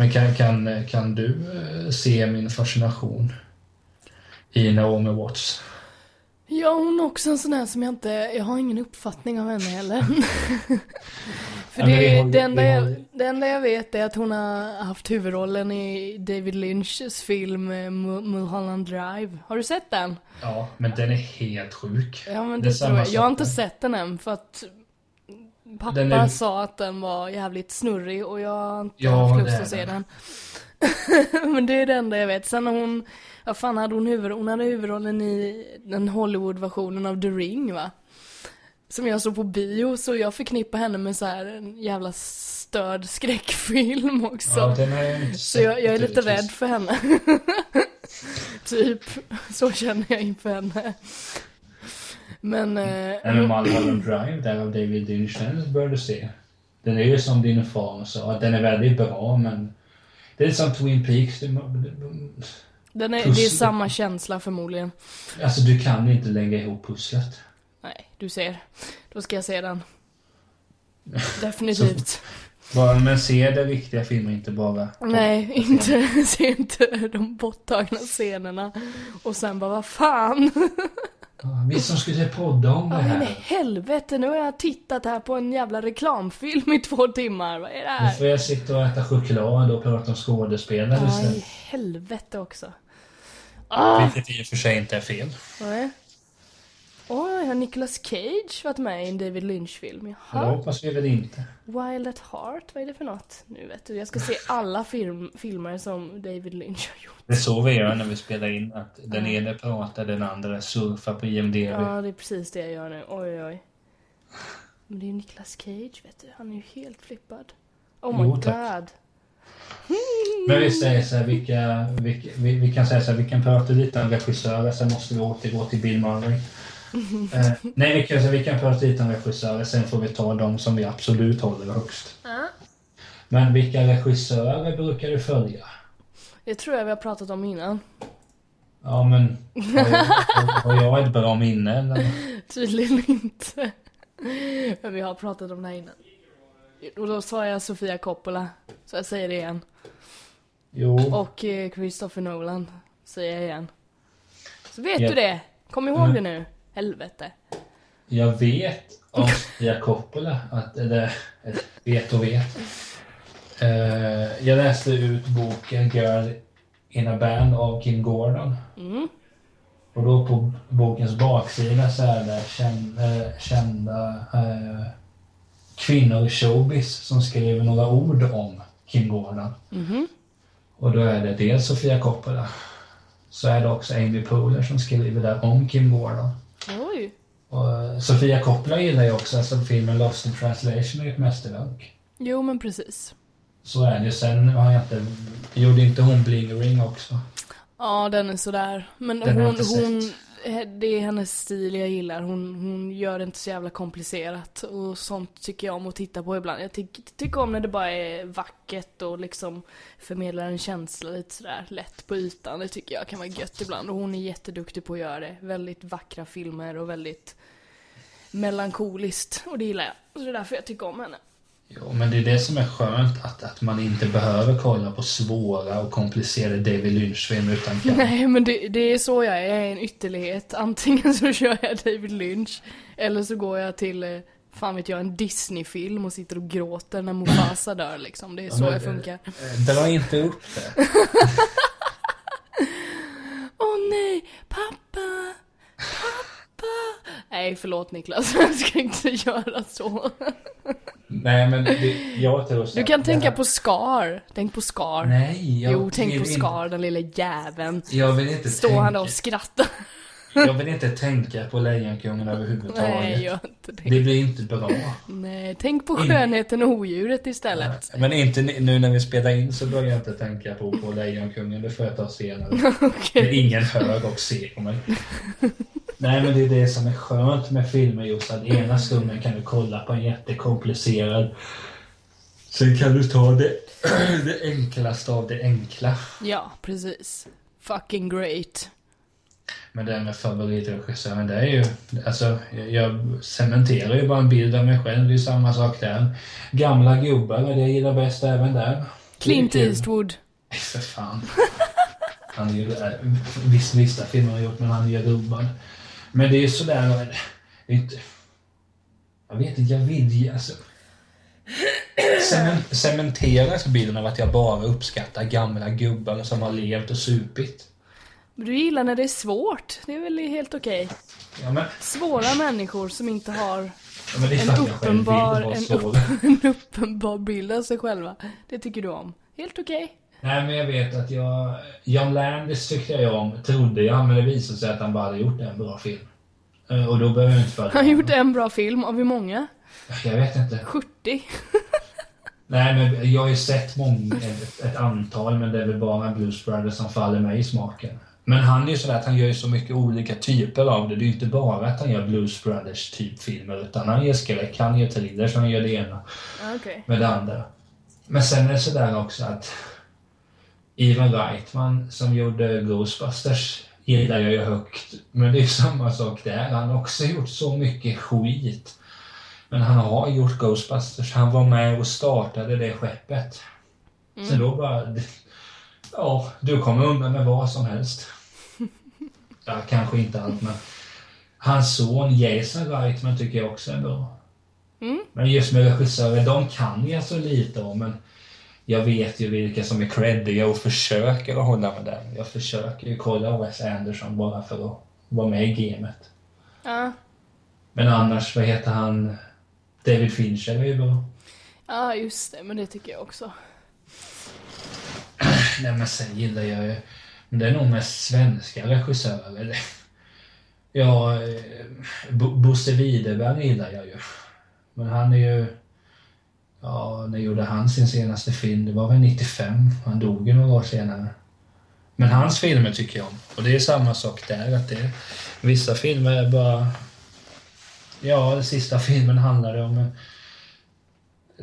Men kan, kan, kan du eh, se min fascination i Naomi Watts? Ja, hon är också en sån här som jag inte, jag har ingen uppfattning av henne heller. För Ja, det, har det, enda har jag, det enda jag vet är att hon har haft huvudrollen i David Lynchs film eh, Mul- Mulholland Drive. Har du sett den? Ja, men den är helt sjuk. Ja men Det det, tror jag. Jag har inte sett den än för att pappa är- sa att den var jävligt snurrig och jag har inte Ja, haft lust att se den. men det är det enda jag vet. Sen har hon, vad fan hade hon huvud, hon hade huvudrollen i den Hollywood-versionen av The Ring va? Som jag såg på bio, så jag förknippar henne med så här en jävla störd skräckfilm också. Ja, den har jag inte Så jag, jag är lite rädd för henne. typ, så känner jag inför henne. Men... Eh, men Mulholland Drive där av David Lynch, den bör du se. Den är ju som din far sa, att den är väldigt bra men det är som Twin Peaks. Du, den är, det är samma känsla förmodligen. alltså du kan inte lägga ihop pusslet. Nej, du ser. Då ska jag se den. Definitivt. Bara, men se det riktiga filmer, inte bara... Nej, inte, se inte de borttagna scenerna. Och sen bara, vad fan? Ja, Vi som skulle podda om det Ja, men här. helvete, nu har jag tittat här på en jävla reklamfilm i två timmar. Vad är det Nu här? får jag sitta och äta choklad och prata om skådespelare Ja, i istället. helvete också. Ah! Vilket i och för sig inte är fel. Nej. Oj, har Nicolas Cage varit med i en David Lynch-film? Jaha. hoppas vi väl inte. Wild at Heart, vad är det för något? Nu vet du, jag ska se alla film, filmer som David Lynch har gjort. Det är så vi gör när vi spelar in. Att den ene pratar, den andra surfar på IMDB. Ja, det är precis det jag gör nu. Oj, oj. Men det är ju Nicolas Cage, vet du. Han är ju helt flippad. Oh my Jo, god. Men vi säger så här, vilka, vilka, vi, vi kan säga så här, vi kan prata lite om regissörer, sen måste vi återgå till Bill Murray. Eh, nej, vi kan, vi kan prata lite om regissörer, sen får vi ta de som vi absolut håller högst. Ja. Men vilka regissörer brukar du följa? Det tror jag vi har pratat om innan. Ja, men har jag, har jag ett bra minne eller? Tydligen inte. Men vi har pratat om det här innan. Och då sa jag Sofia Coppola. Så jag säger det igen. Jo, Och eh, Christopher Nolan. Säger jag igen. Så vet Ja. du det. Kom ihåg Mm. det nu. Helvete. Jag vet om Sofia Coppola, att, eller vet och vet. Eh, jag läste ut boken Girl in a Band av Kim Gordon. Mm. Och då på bokens baksida så är det kända, kända eh, kvinnor i showbiz som skriver några ord om Kim Gordon. Mhm. Och då är det dels Sofia Coppola, så är det också Amy Poehler som skriver där om Kim Gordon. Oj. Och eh, Sofia Coppola gillar ju också, alltså filmen Lost in translation är ju ett mästerverk. Jo, men precis. Så är det ju. Sen har jag inte... Gjorde inte hon Bling Ring också? Ja, den är sådär. Men Den hon, hon. Eh, det är hennes stil jag gillar. Hon, hon gör det inte så jävla komplicerat. Och sånt tycker jag om att titta på ibland. Jag ty tycker om när det bara är vackert och liksom förmedlar en känsla lite sådär lätt på ytan. Det tycker jag kan vara gött ibland. Och hon är jätteduktig på att göra det. Väldigt vackra filmer och väldigt melankoliskt. Och det gillar jag. Så det är därför jag tycker om henne. Jo, men det är det som är skönt, att, att man inte behöver kolla på svåra och komplicerade David Lynch-filmer utan kan... Nej men det, det är så jag är, jag är en ytterlighet. Antingen så kör jag David Lynch, eller så går jag till, eh, fan vet jag, en Disney-film och sitter och gråter när Mufasa dör liksom. Det är så men, jag funkar. eh, Dra inte upp det. Åh nej, pappa! Pappa! Nej förlåt Niklas, jag ska inte göra så. Nej, men det, jag tror så Du kan det tänka här- på Scar. Tänk på Scar. Nej, jag jo, tänk på inte- Scar, den lilla jäveln. Jag vill inte Står tänka... han där och skrattar? Jag vill inte tänka på Lejonkungen överhuvudtaget. Nej, gör inte det. Det blir inte bra. Nej, tänk på skönheten och odjuret istället. Men inte nu när vi spelar in så börjar jag inte tänka på, på Lejonkungen. Det får jag ta senare. Okej. Men ingen hör och ser mig. Nej men det är det som är skönt med filmer just att ena stunden kan du kolla på en jättekomplicerad Sen kan du ta det, det enklaste av det enkla. Ja, precis. Fucking great. Men det här med favoritregissören, det är ju... Alltså, jag- jag cementerar ju bara en bild av mig själv. Det är ju samma sak där. Gamla gubbar är det jag gillar bäst även där. Clint. Eastwood. För fan. Han är ju... äh, Visst, vissa filmer har han gjort, men han är ju rubbad. Men det är ju sådär... det är Inte, jag vet inte, jag vill ju... Alltså, cemen- cementeras bilden av att jag bara uppskattar gamla gubbar som har levt och supit. Men Du gillar när det är svårt. Det är väl helt okej. Ja, men, Svåra människor som inte har ja, en uppenbar, en, upp, en uppenbar bild av sig själva. Det tycker du om. Helt okej. Nej, men jag vet att jag... John Landis tyckte jag om, trodde jag, men det visade sig att han bara hade gjort en bra film. Eh, Och då behöver jag inte följa Han har gjort en bra film. Av hur många? Jag vet inte. 70? Nej, men jag har ju sett många, ett, ett antal, men det är väl bara Blues Brothers som faller mig i smaken. Men han är ju sådär att han gör ju så mycket olika typer av det. Det är ju inte bara att han gör Blues Brothers typ filmer, utan han gör skräck, han gör thrillers, han gör det ena Ja, Okej. med det andra. Men sen är det sådär också att Ivan Reitman som gjorde Ghostbusters gillar jag ju högt. Men det är samma sak där. Han har också gjort så mycket skit. Men han har gjort Ghostbusters. Han var med och startade det skeppet. Så då bara... Ja, du kommer undan med vad som helst. Ja, kanske inte allt, men... Hans son Jason Reitman tycker jag också är bra. Mm. Men just med regissörer, de kan jag så lite om, men jag vet ju vilka som är creddiga och försöker att hålla med den. Jag försöker ju kolla Wes Anderson bara för att vara med i gamet. Ja. Men annars, vad heter han? David Fincher är ju bra. ja, just det. Men det tycker jag också. Nej men sen gillar jag ju, men det är nog mest svenska regissörer. Ja, eh, Bo- Bosse Widerberg gillar jag ju. Men han är ju, ja, när gjorde han sin senaste film? Det var väl 95? Han dog ju några år senare. Men hans filmer tycker jag om. Och det är samma sak där, att det, vissa filmer är bara, ja, den sista filmen handlade om en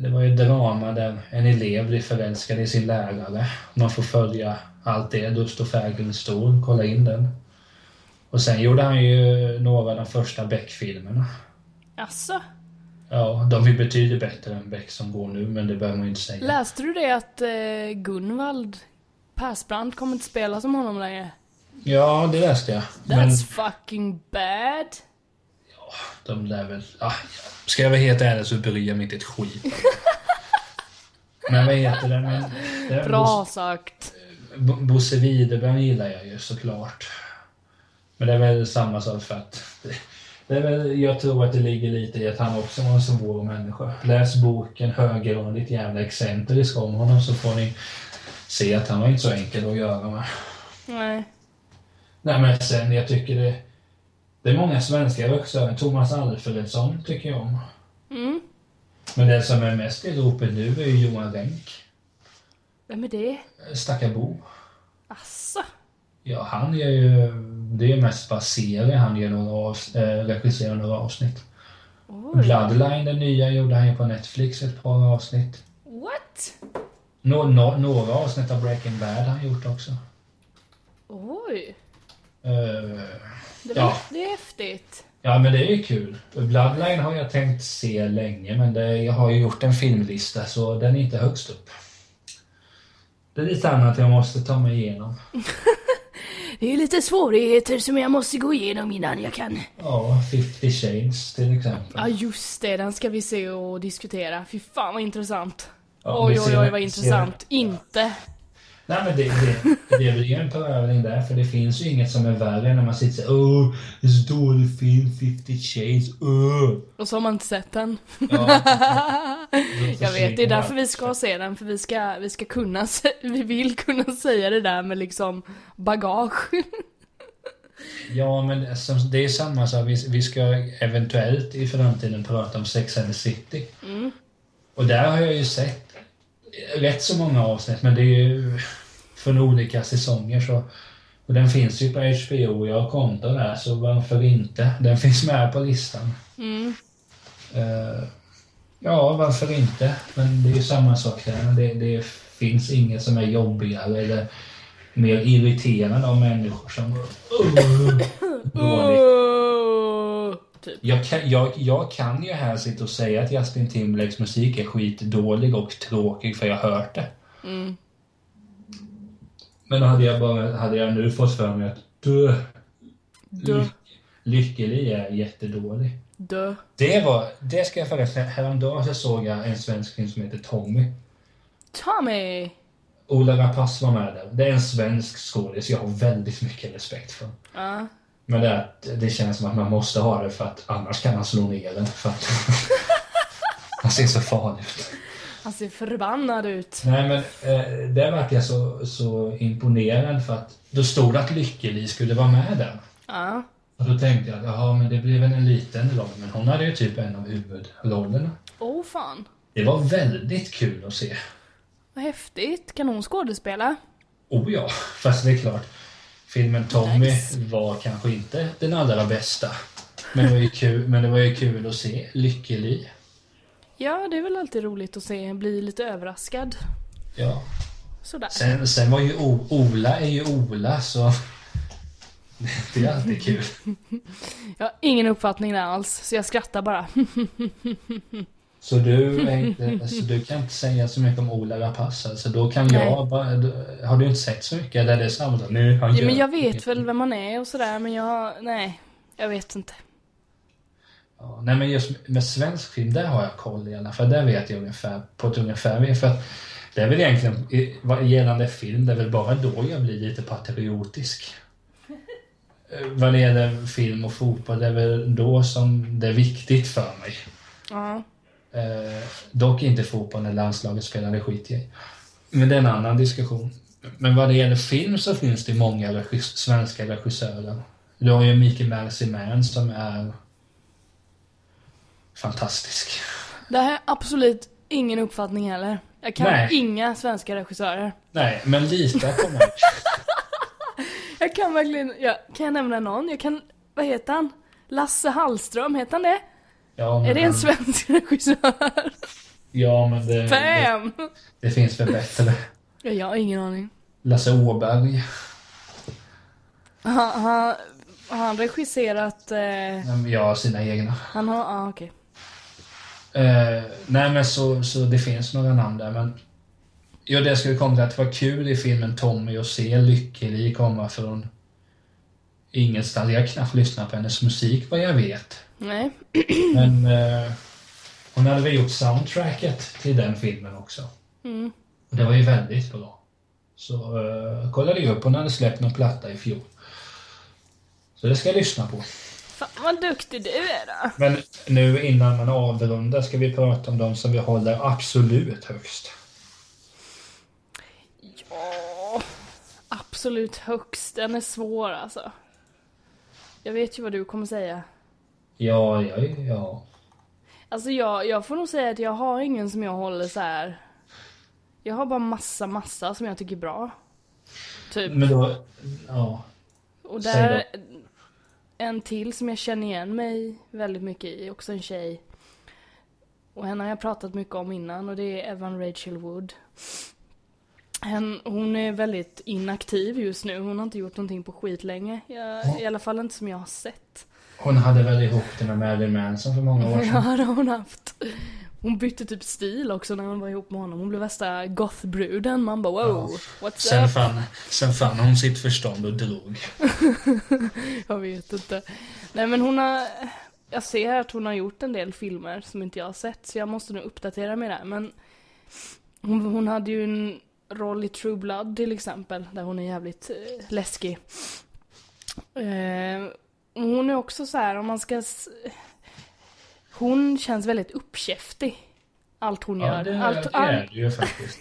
det var ju ett drama där en elev blir förälskad i sin lärare. Man får följa allt det. Då står färgen stor. Kolla in den. Och sen gjorde han ju några av de första Beck-filmerna. Alltså? Ja, de är betydligt bättre än Beck som går nu, men det behöver man inte säga. Läste du det att eh, Gunvald Persbrandt kommer inte spela som honom längre? Ja, det läste jag. Men That's fucking bad. de lär väl... Ah, ska jag vara helt ärlig så bryr jag mig inte ett skit. Men vad heter det? Men, är Bra Bosse- sagt. Bo- Bosse Widerberg gillar jag ju såklart. Men det är väl samma sak för att... Väl, jag tror att det ligger lite i att han också var en svår människa. Läs boken Höggradigt jävla excentrisk om honom så får ni se att han var inte så enkel att göra med. Nej. Nej men sen, jag tycker det... Det är många svenska regissörer. Thomas Alfredsson tycker jag om. Mm. Men det som är mest i ropet nu är ju Johan Renck. Vem är det? Stackarbo. Asså? Ja, han gör ju... Det är mest bara serier. Han gör några avs, äh, regisserar några avsnitt. Oj. Bloodline, den nya, gjorde han ju på Netflix ett par avsnitt. What? Nå, nå, några avsnitt av Breaking Bad har han gjort också. Oj. Eh, Det, Ja. det är häftigt. ja, men det är ju kul. Bloodline har jag tänkt se länge, men det, jag har ju gjort en filmlista så den är inte högst upp. Det är lite annat jag måste ta mig igenom. Det är lite svårigheter som jag måste gå igenom innan jag kan. Ja, 50 Shades till exempel. Ja just det, den ska vi se och diskutera. Fy fan vad intressant. Ja, oj oj oj vad intressant. Inte. Nej men det, det, det blir ju en prövning där, för det finns ju inget som är värre när man sitter såhär Åh, det är så dålig film, 50 Shades, åh. Och så har man inte sett den. Ja, Jag vet, det är därför vi ska se den. För vi ska, vi ska kunna, vi vill kunna säga det där med liksom bagage. Ja, men som, det är samma sak. Vi, vi ska eventuellt i framtiden prata om Sex and the City. Mm. Och där har jag ju sett rätt så många avsnitt, men det är ju från olika säsonger. Så, och den finns ju på HBO, jag har konto där, så varför inte? Den finns med på listan. Mm. Eh, ja, varför inte? Men det är ju samma sak där. Det, det finns inget som är jobbigare eller mer irriterande av människor som... Uh, dåligt. Typ. Jag kan, jag, jag kan ju här sitta och säga att Justin Timberlakes musik är skitdålig och tråkig för jag har hört det. Mm. Men hade jag bara, hade jag nu fått för mig att Dö. Ly- Lycklig är jättedålig. Dö. Det var, det ska jag förresten, häromdagen så såg jag en svensk film som heter Tommy. Tommy! Ola Rapace var med där. Det är en svensk skådis jag har väldigt mycket respekt för. Ja. Men det, det känns som att man måste ha det för att annars kan han slå ner den. För att han ser så farlig ut. Han ser förbannad ut. Nej men eh, där vart jag så, så imponerad för att då stod det att Lykkeli skulle vara med där. Ja. Och då tänkte jag att jaha, men det blev väl en liten roll. Men hon hade ju typ en av huvudrollerna. Oh fan. Det var väldigt kul att se. Vad häftigt. Kan hon skådespela? Oh ja, fast det är klart. Filmen Tommy Nice. var kanske inte den allra bästa. Men det var ju kul, men det var ju kul att se Lykkeli. Ja, det är väl alltid roligt att se, bli lite överraskad. Ja. Sådär. Sen, sen var ju o, Ola är ju Ola så det är alltid kul. Jag har ingen uppfattning där alls, så jag skrattar bara. Så du, inte, så du kan inte säga så mycket om Ola Rapace. Så då kan Nej. jag bara, har du inte sett så mycket? Eller är det samma? Nu, han Ja, men jag vet väl vem man är och sådär, men jag... Nej. Jag vet inte. Ja, nej men just med svensk film, där har jag koll i alla fall. Där vet jag ungefär, på ett ungefär. För att det är väl egentligen, gällande film, det är väl bara då jag blir lite patriotisk. Eh, Vad det gäller film och fotboll, det är väl då som det är viktigt för mig. Ja. Eh, dock inte fotboll när landslaget spelar, det skiter jag i. Men det är en annan diskussion. Men vad det gäller film så finns det många regis- svenska regissörer. Du har ju Mikael Merciman som är fantastisk. Det här jag absolut ingen uppfattning heller. Jag kan Nej. inga svenska regissörer. Nej, men lita på mig. Jag kan verkligen... Ja, kan jag nämna någon? Jag kan... Vad heter han? Lasse Hallström, heter han det? Ja, Är det en svensk regissör? Ja, men det, det, Bam! det finns väl bättre. Ja, jag har ingen aning. Lasse Åberg. Han, han, han regisserat... Eh, har sina egna. han har... Ja, ah, okej. Eh, nej men så, så det finns några namn där men Ja det skulle komma till att det var kul i filmen Tommy att se Lykkeli komma från ingenstans. Jag har knappt lyssnat på hennes musik vad jag vet. Nej. Men eh, hon hade väl gjort soundtracket till den filmen också. Mm. Och det var ju väldigt bra. Så eh, kollade jag upp, hon hade släppt någon platta i fjol. Så det ska jag lyssna på. Fan vad duktig du är då. Men nu innan man avrundar ska vi prata om de som vi håller absolut högst. Ja, absolut högst. Den är svår alltså. Jag vet ju vad du kommer säga. Ja, ja, ja. Alltså jag, jag får nog säga att jag har ingen som jag håller så här. Jag har bara massa, massa som jag tycker är bra. Typ. Men då, ja. Och där, en till som jag känner igen mig väldigt mycket i, också en tjej. Och henne har jag pratat mycket om innan och det är Evan Rachel Wood. Hen, hon är väldigt inaktiv just nu, hon har inte gjort någonting på skit länge. Jag, I alla fall inte som jag har sett. Hon hade väl ihop det med Marilyn Manson för många år sedan. Ja, det har hon haft. Hon bytte typ stil också när hon var ihop med honom. Hon blev värsta gothbruden. Man bara wow, what's Sen up? fann, sen fann hon sitt förstånd och drog. Jag vet inte. Nej men hon har, jag ser att hon har gjort en del filmer som inte jag har sett så jag måste nog uppdatera mig där. Men hon, hon hade ju en roll i True Blood till exempel där hon är jävligt eh, läskig. Eh, hon är också så här om man ska Hon känns väldigt uppkäftig. Allt hon Ja, gör. det, allt, det är det ju faktiskt.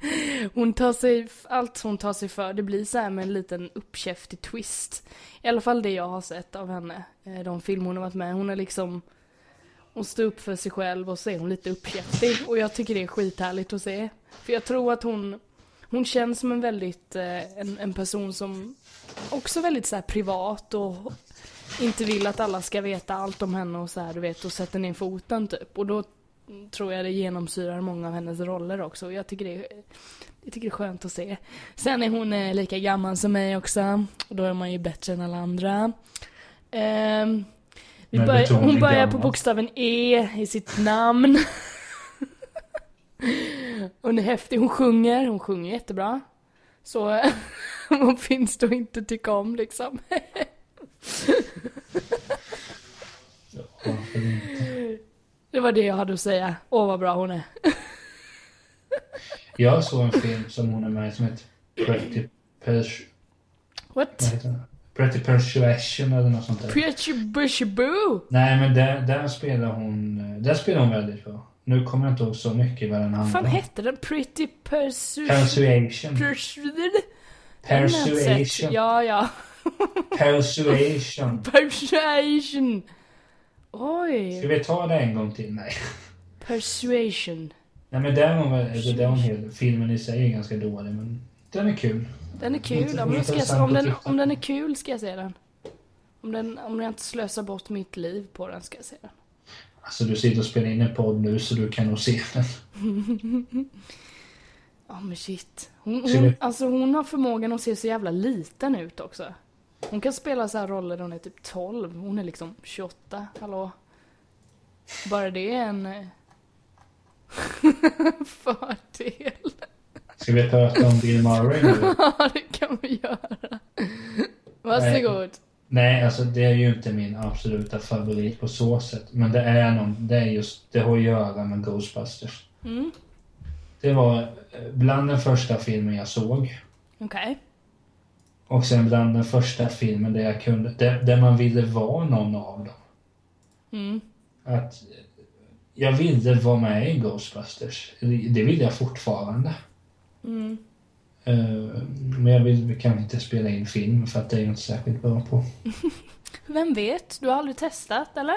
hon tar sig, allt hon tar sig för, det blir så här med en liten uppkäftig twist. I alla fall det jag har sett av henne, eh, de filmer hon har varit med Hon är liksom, hon står upp för sig själv och så är hon lite uppkäftig. Och jag tycker det är skithärligt att se. För jag tror att hon, hon känns som en väldigt, eh, en, en person som också väldigt så här privat och inte vill att alla ska veta allt om henne och så här, du vet, och sätter ner foten typ. Och då tror jag det genomsyrar många av hennes roller också. Jag tycker det är, jag tycker det är skönt att se. Sen är hon eh, lika gammal som mig också. Och då är man ju bättre än alla andra. Men börjar, hon börjar på gammal. bokstaven E i sitt namn. hon är häftig, hon sjunger, hon sjunger jättebra. Så vad finns att inte tycka om liksom? Det var det jag hade att säga. Åh vad bra hon är. Jag såg en film som hon är med i som heter Pretty, Pers vad What? Pretty Persuasion eller något sånt där. Pretty bushy boo! Nej men där, där spelar hon, där spelar hon väldigt bra. Nu kommer jag inte ihåg så mycket vad den Vad handlar fan om. hette den? Pretty persuasion? Persuasion. Persuasion? Persuasion. Ja, ja. Persuasion. Persuasion. Ska Oj. vi ta det en gång till? Nej. Persuasion. Nej men alltså, där hon hel, filmen i sig är ganska dålig men den är kul. Den är kul. Ja, men ska jag, om, den, om den är kul ska jag se den. Om, den, om jag inte slösar bort mitt liv på den ska jag se den. Alltså du sitter och spelar in en podd nu så du kan nog se den. Ja men shit. Hon, Ska hon, alltså hon har förmågan att se så jävla liten ut också. Hon kan spela så här roller när hon är typ 12. Hon är liksom 28. Hallå? Bara det är en eh, fördel. Ska vi prata om Bill Murray nu? Ja, det kan vi göra. Varsågod. Nej, alltså det är ju inte min absoluta favorit på så sätt. Men det är någon, det är just, det har att göra med Ghostbusters. Mm. Det var eh, bland den första filmen jag såg. Okej. Och sen bland den första filmen där jag kunde, där, där man ville vara någon av dem. Mm. Att jag ville vara med i Ghostbusters. Det vill jag fortfarande. Mm. Eh, Men jag vill kanske inte spela in film för att det är jag inte särskilt bra på. Vem vet? Du har aldrig testat, eller?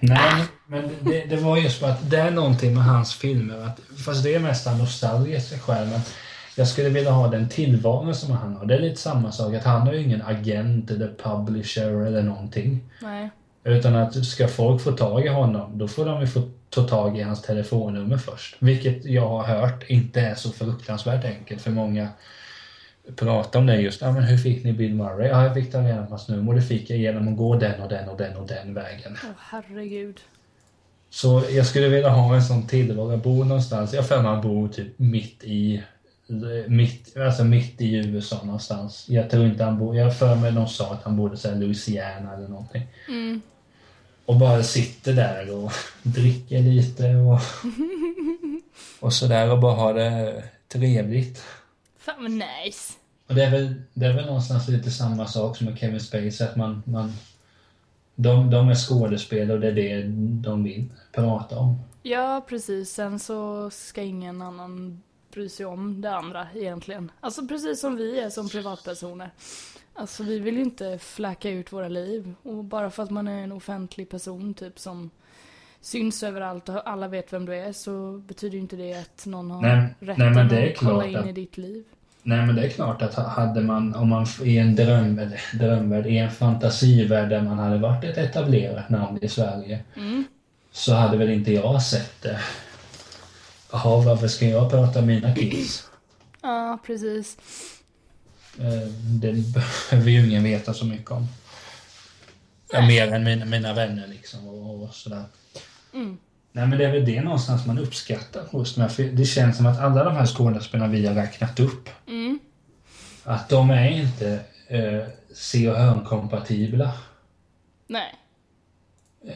Nej, men det, det var just för att det är någonting med hans filmer. Att, fast det är mest nostalgiskt själv. Men jag skulle vilja ha den tillvaron som han har. Det är lite samma sak. Att han har ju ingen agent eller publisher eller någonting. Nej. Utan att ska folk få tag i honom, då får de ju få ta tag i hans telefonnummer först. Vilket jag har hört inte är så fruktansvärt enkelt för många pratar om det just. Ja, men hur fick ni Bill Murray? Ja, jag fick ta reda på hans nummer och det fick jag genom att gå den och den och den och den vägen. Åh herregud. Så jag skulle vilja ha en sån tillvaro. Jag bor någonstans, jag för mig han bor typ mitt i mitt, alltså mitt i USA någonstans. Jag tror inte han bor, jag för mig de sa att han bodde i Louisiana eller någonting. Mm. Och bara sitter där och dricker lite och, och sådär och bara har det trevligt. Fan vad nice. Och det är väl, det är väl någonstans lite samma sak som med Kevin Spacey, att man, man de, de är skådespelare och det är det de vill prata om. Ja, precis. Sen så ska ingen annan bry sig om det andra egentligen. Alltså precis som vi är som privatpersoner. Alltså vi vill ju inte fläcka ut våra liv. Och bara för att man är en offentlig person typ som syns överallt och alla vet vem du är så betyder ju inte det att någon har Nej, rätten nej, men det är att kolla in att- i ditt liv. Nej men det är klart att hade man, om man i en dröm, eller drömvärld, i en fantasivärld där man hade varit ett etablerat namn i Sverige Mm. så hade väl inte jag sett det. Jaha, varför ska jag prata om mina kids? Ja, precis. Eh, Det behöver ju ingen veta så mycket om. Ja, mer än mina, mina vänner liksom och, och sådär. Mm. Nej men det är väl det någonstans man uppskattar hos de här, för det känns som att alla de här skådespelarna vi har räknat upp, Mm. att de är inte eh, se och hörnkompatibla. Nej.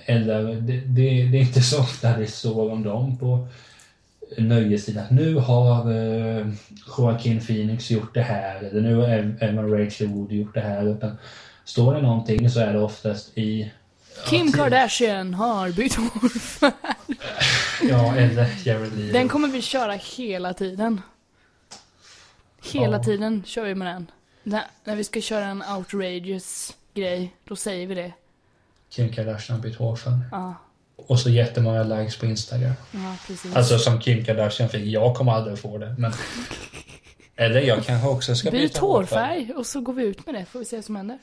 Eller det, det, det är inte så ofta det står om dem på nöjessidan. att Nu har eh, Joaquin Phoenix gjort det här eller nu har Em- Emma Rachel Wood gjort det här. Utan står det någonting så är det oftast i... Kim ja, Kardashian har bytt hårfärg. Ja, eller Jared Leto. Den kommer vi köra hela tiden. Hela Ja. tiden kör vi med den. När, när vi ska köra en outrageous grej, då säger vi det. Kim Kardashian har bytt hårfärg. Ja, Och så jättemånga likes på Instagram. ja precis. Alltså som Kim Kardashian fick. Jag kommer aldrig få det. Men... Eller jag kanske också ska Byt byta hårfärg och så går vi ut med det, får vi se vad som händer.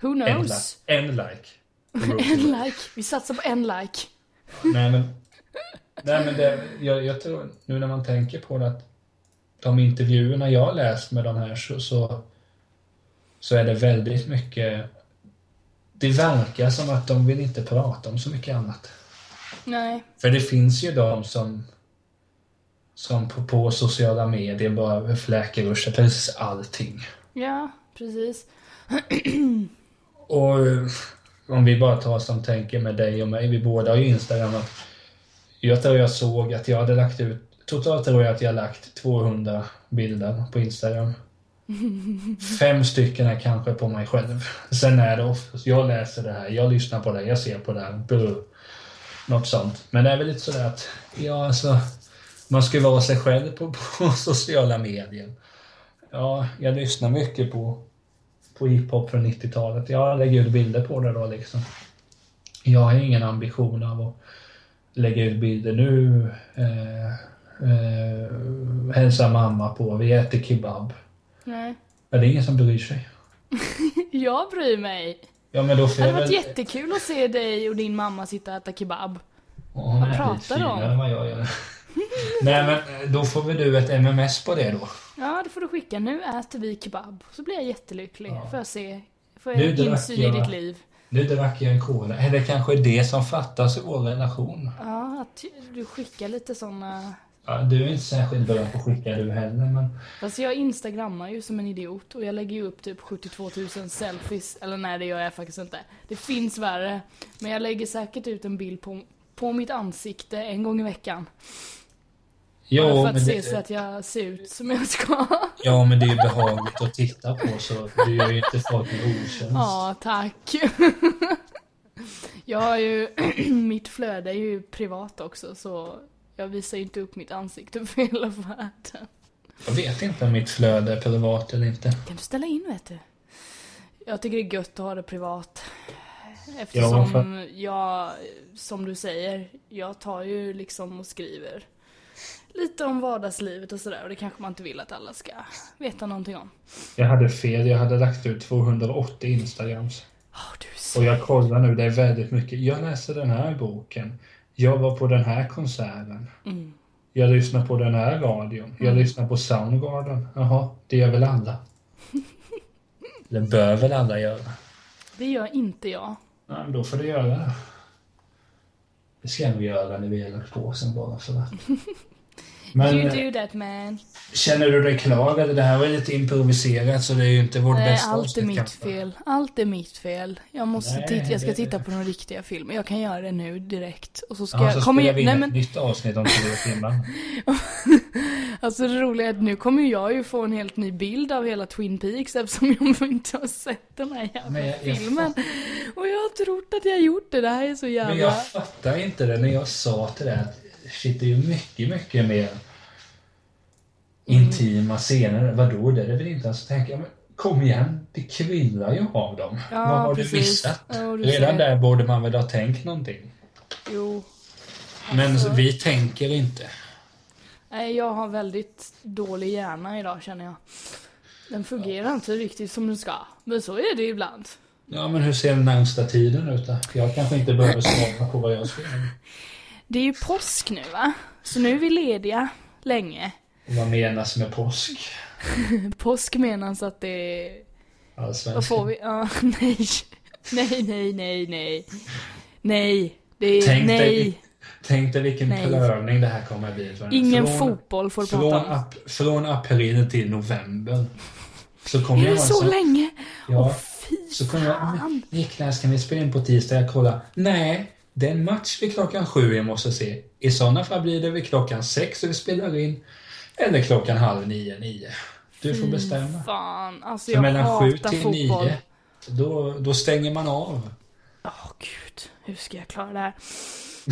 Who En, knows? li- en like. En like. Vi satsar på en like. Nej men, nej, men det, jag, jag tror, nu när man tänker på det att de intervjuerna jag läst med de här så, så, så är det väldigt mycket det verkar som att de vill inte prata om så mycket annat. Nej. För det finns ju de som som på, på sociala medier bara fläker ur sig precis allting. Ja, precis. Och eh, om vi bara tar som tänker med dig och mig, vi båda har ju Instagram. Att jag tror jag såg att jag hade lagt ut, totalt tror jag att jag har lagt 200 bilder på Instagram. Fem stycken är kanske på mig själv. Sen är det oftast, jag läser det här, jag lyssnar på det, jag ser på det här, brr. Något sånt. Men det är väl lite sådär att, ja alltså, man ska vara sig själv på, på sociala medier. Ja, jag lyssnar mycket på på hiphop från 90-talet. Jag lägger ut bilder på det då liksom. Jag har ingen ambition av att lägga ut bilder nu. Eh, eh, hälsa mamma på, vi äter kebab. Nej. Ja, det är ingen som bryr sig. Jag bryr mig. Ja, men då Det får hade jag varit väl... jättekul att se dig och din mamma sitta och äta kebab. Hon Vad pratar du om? vad jag gör. Nej, men eh, då får väl du ett MMS på det då. Ja, det får du skicka. Nu äter vi kebab. Så blir jag jättelycklig. Ja. Får jag se. Får Nu jag drack insyn i jag- ditt liv. Nu drack jag en cola. Är det kanske det som fattas i vår relation? Ja, att du skickar lite såna... Ja, du är inte särskilt bra på att skicka du heller, men... Fast jag instagrammar ju som en idiot och jag lägger ju upp typ 72 000 selfies. Eller nej, det gör jag faktiskt inte. Det finns värre. Men jag lägger säkert ut en bild på, på mitt ansikte en gång i veckan. Bara för att se det- så att jag ser ut som jag ska. Ja, men det är ju behagligt att titta på så du gör ju inte folk en otjänst. Ja, tack. Jag har ju, mitt flöde är ju privat också så jag visar ju inte upp mitt ansikte för hela världen. Jag vet inte om mitt flöde är privat eller inte. Kan du ställa in vet du? Jag tycker det är gött att ha det privat. Ja, Eftersom för- jag, som du säger, jag tar ju liksom och skriver lite om vardagslivet och sådär och det kanske man inte vill att alla ska veta någonting om. Jag hade fel, jag hade lagt ut 280 Instagrams. Så... Och jag kollar nu, det är väldigt mycket. Jag läser den här boken. Jag var på den här konserten. Mm. Jag lyssnar på den här radion. Jag Mm. lyssnar på Soundgarden. Jaha, det gör väl alla? Det bör väl alla göra? Det gör inte jag. Ja, men då får du göra det. Det ska nog göra när vi har lagt på sen bara för att. Men you eh, do that man. känner du dig klar? Det här var lite improviserat så det är ju inte vårt Nej, bästa allt är mitt kanske. fel. Allt är mitt fel. Jag måste Nej, titta, jag ska det- titta på några riktiga filmer. Jag kan göra det nu direkt. Och så ska Ja, jag, så kommer jag, vi nej ett men, nytt avsnitt om tre timmar. alltså det roliga är att nu kommer jag ju få en helt ny bild av hela Twin Peaks eftersom jag inte har sett den här jävla Men jag- jag filmen. Och jag har trott att jag gjort det. Det här är så jävla... Men jag fattar inte det när jag sa till det att shit, det är ju mycket, mycket mer intima scener. Vadå, det är det väl inte? Alltså tänker jag, men kom igen, det kryllar ju av dem. Ja, Vad har precis. du missat? Ja, du Redan där borde man väl ha tänkt någonting. Jo. Men Alltså- vi tänker inte. Nej, jag har väldigt dålig hjärna idag känner jag. Den fungerar inte riktigt som den ska. Men så är det ibland. Ja, men hur ser den närmsta tiden ut då? Jag kanske inte behöver svara på vad jag ska göra. Det är ju påsk nu va? Så nu är vi lediga länge. Vad menas med påsk? Påsk menas att det är... Allsvenskan. Vad får vi? Ja, nej. Nej, nej, nej, nej. Nej. Det är Tänk nej. dig, tänk dig vilken Nej. prövning det här kommer att bli. Ingen Från- fotboll får du Från, prata om. ap från april till november. Så kommer Är det så sån- länge? Ja, Åh fy så kommer jag... fan. "Men, Niklas, kan vi spela in på tisdag? Jag kollar. Nej, det är en match vid klockan sju jag måste se. I sådana fall blir det vid klockan sex och vi spelar in. Eller klockan halv nio, nio. Du får bestämma. Fan, alltså För jag mellan sju hatar till fotboll. nio, då, då stänger man av. Åh gud, hur ska jag klara det här?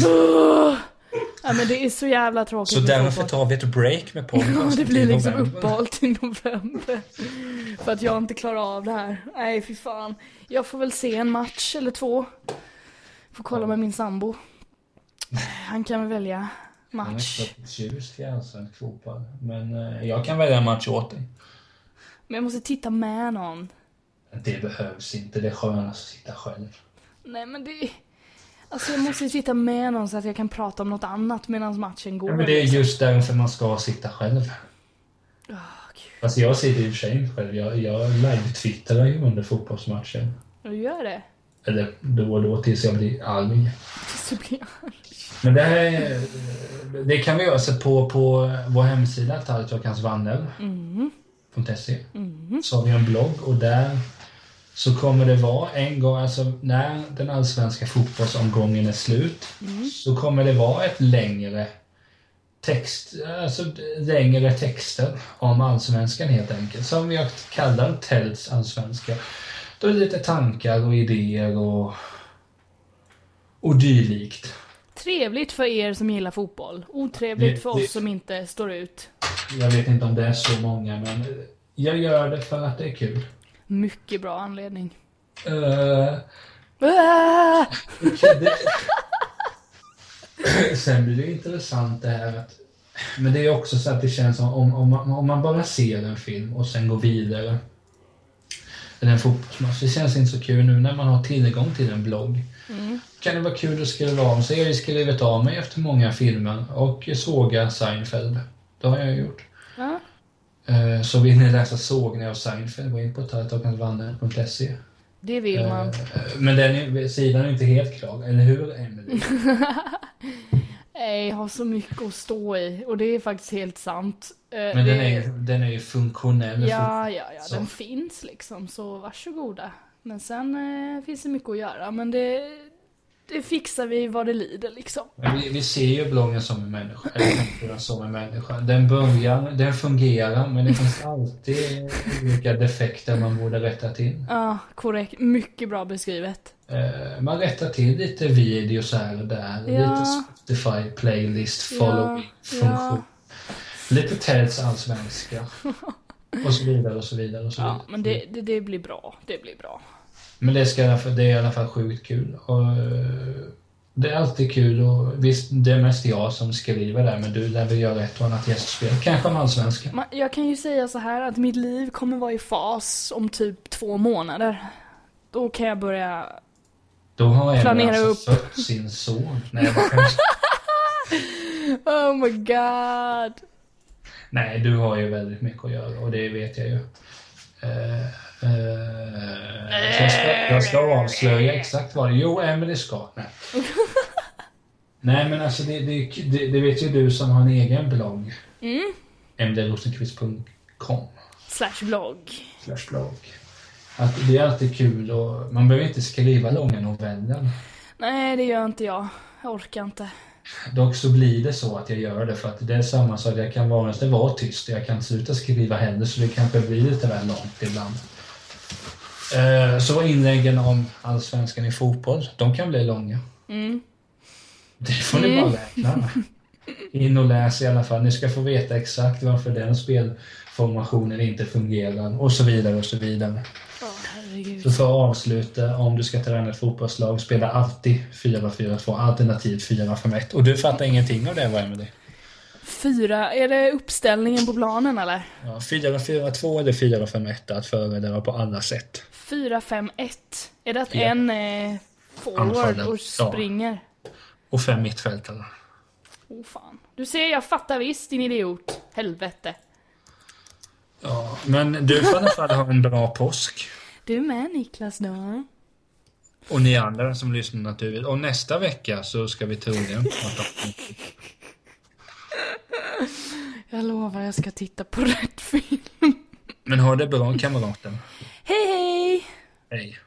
Åh! Ja men det är så jävla tråkigt Så med därför fotboll. tar vi ett break med podden. Ja, det blir liksom uppehåll till november. För att jag inte klarar av det här. Nej, fy fan. Jag får väl se en match eller två. Får kolla med min sambo. Han kan väl välja match. förtjust i allsvensk fotboll. Men eh, jag kan välja en match åt dig. Men jag måste titta med någon. Det behövs inte. Det är skönast att sitta själv. Nej men det... Alltså jag måste titta med någon så att jag kan prata om något annat medan matchen går. Ja, men det är liksom. just därför man ska sitta själv. Gud. Alltså jag sitter i och för sig inte själv. Jag, jag live-twittrar ju under fotbollsmatchen. Du gör det? Eller då och då tills jag blir arg. Så blir jag... Men det här är, Det kan vi göra så på, på vår hemsida, tarjokkansvannel.se. Mm. Så har vi en blogg och där så kommer det vara en gång, alltså när den allsvenska fotbollsomgången är slut, så kommer det vara ett längre text, alltså längre texter om allsvenskan helt enkelt. Som jag kallar Tells allsvenska. Då är det lite tankar och idéer och, och dylikt. Trevligt för er som gillar fotboll. Otrevligt Det- för oss det- som inte står ut. Jag vet inte om det är så många, men jag gör det för att det är kul. Mycket bra anledning. Eh, Ah! det... Sen blir det intressant det här att... Men det är också så att det känns som om, om, man, om man bara ser en film och sen går vidare. Eller en fotbollsmatch. Det känns inte så kul nu när man har tillgång till en blogg. Mm. Kan det vara kul att skriva av sig? Jag har skrivit av mig efter många filmer och såga Seinfeld. Det har jag gjort. Eh, Så vill ni läsa sågningar av Seinfeld, gå in på tartokansvandrare.se. Det vill man. Eh, Men den sidan är inte helt klar, eller hur Emelie? Nej, jag har så mycket att stå i. Och det är faktiskt helt sant. Eh, Men det... den är, ju- den är ju funktionell. Ja, ja, ja. Så. Den finns liksom. Så varsågoda. Men sen eh, finns det mycket att göra. Men det, det fixar vi vad det lider liksom. Vi, vi ser ju bloggen som en människa, eller som en människa. Den börjar, den fungerar, men det finns alltid olika defekter man borde rätta till. Ja, korrekt. Mycket bra beskrivet. Eh, Man rättar till lite videos här och där, Ja. lite Spotify playlist, following, Ja, funktion. Lite Teds allsvenska. Och så vidare och så vidare och så vidare. Ja, men det, det, det blir bra. Det blir bra. Men det, ska, det är i alla fall sjukt kul. Och, eh, det är alltid kul och visst, det är mest jag som skriver där men du lär väl göra ett och annat gästspel. Kanske om allsvenskan. Jag kan ju säga så här att mitt liv kommer vara i fas om typ två månader. Då kan jag börja... Då har Emil Planera alltså upp. fött sin son. Nej, jag bara. Oh my god! Nej, du har ju väldigt mycket att göra och det vet jag ju. Eh, eh, jag, ska, jag ska avslöja exakt vad det Jo, Emily ska. Nej. Nej, men alltså det, det, det, det vet ju du som har en egen blogg. Mm. mdrosenqvist.com Slash blogg. slash blogg. Att det är alltid kul och man behöver inte skriva långa noveller. Nej, det gör inte jag. Jag orkar inte. Dock så blir det så att jag gör det för att det är samma sak. Jag kan vara, det var tyst. Jag kan sluta skriva heller så det kanske blir lite väl långt ibland. Eh, Så inläggen om allsvenskan i fotboll, de kan bli långa. Mm. Det får ni bara räkna med. In och läs i alla fall. Ni ska få veta exakt varför den spelformationen inte fungerar och så vidare och så vidare. Åh, herregud. Så för att avsluta, om du ska träna ett fotbollslag, spela alltid 4-4-2 alternativt 4-5-1. Och du fattar ingenting av det, vad är med det? Fyra, är det uppställningen på planen eller? Ja, 4-4-2 eller 4-5-1 att föredra på alla sätt. 4-5-1. Är det att Ja. en eh, forward och Ja. springer? Och fem mittfältare. Åh fan. Du ser, jag fattar visst din idiot. Helvete. Ja, men du får i alla fall ha en bra påsk. Du med Niklas då? Och ni andra som lyssnar naturligt. Och nästa vecka så ska vi troligen prata. Jag lovar, jag ska titta på rätt film. Men ha det bra kamraten. Hej hej! Hej.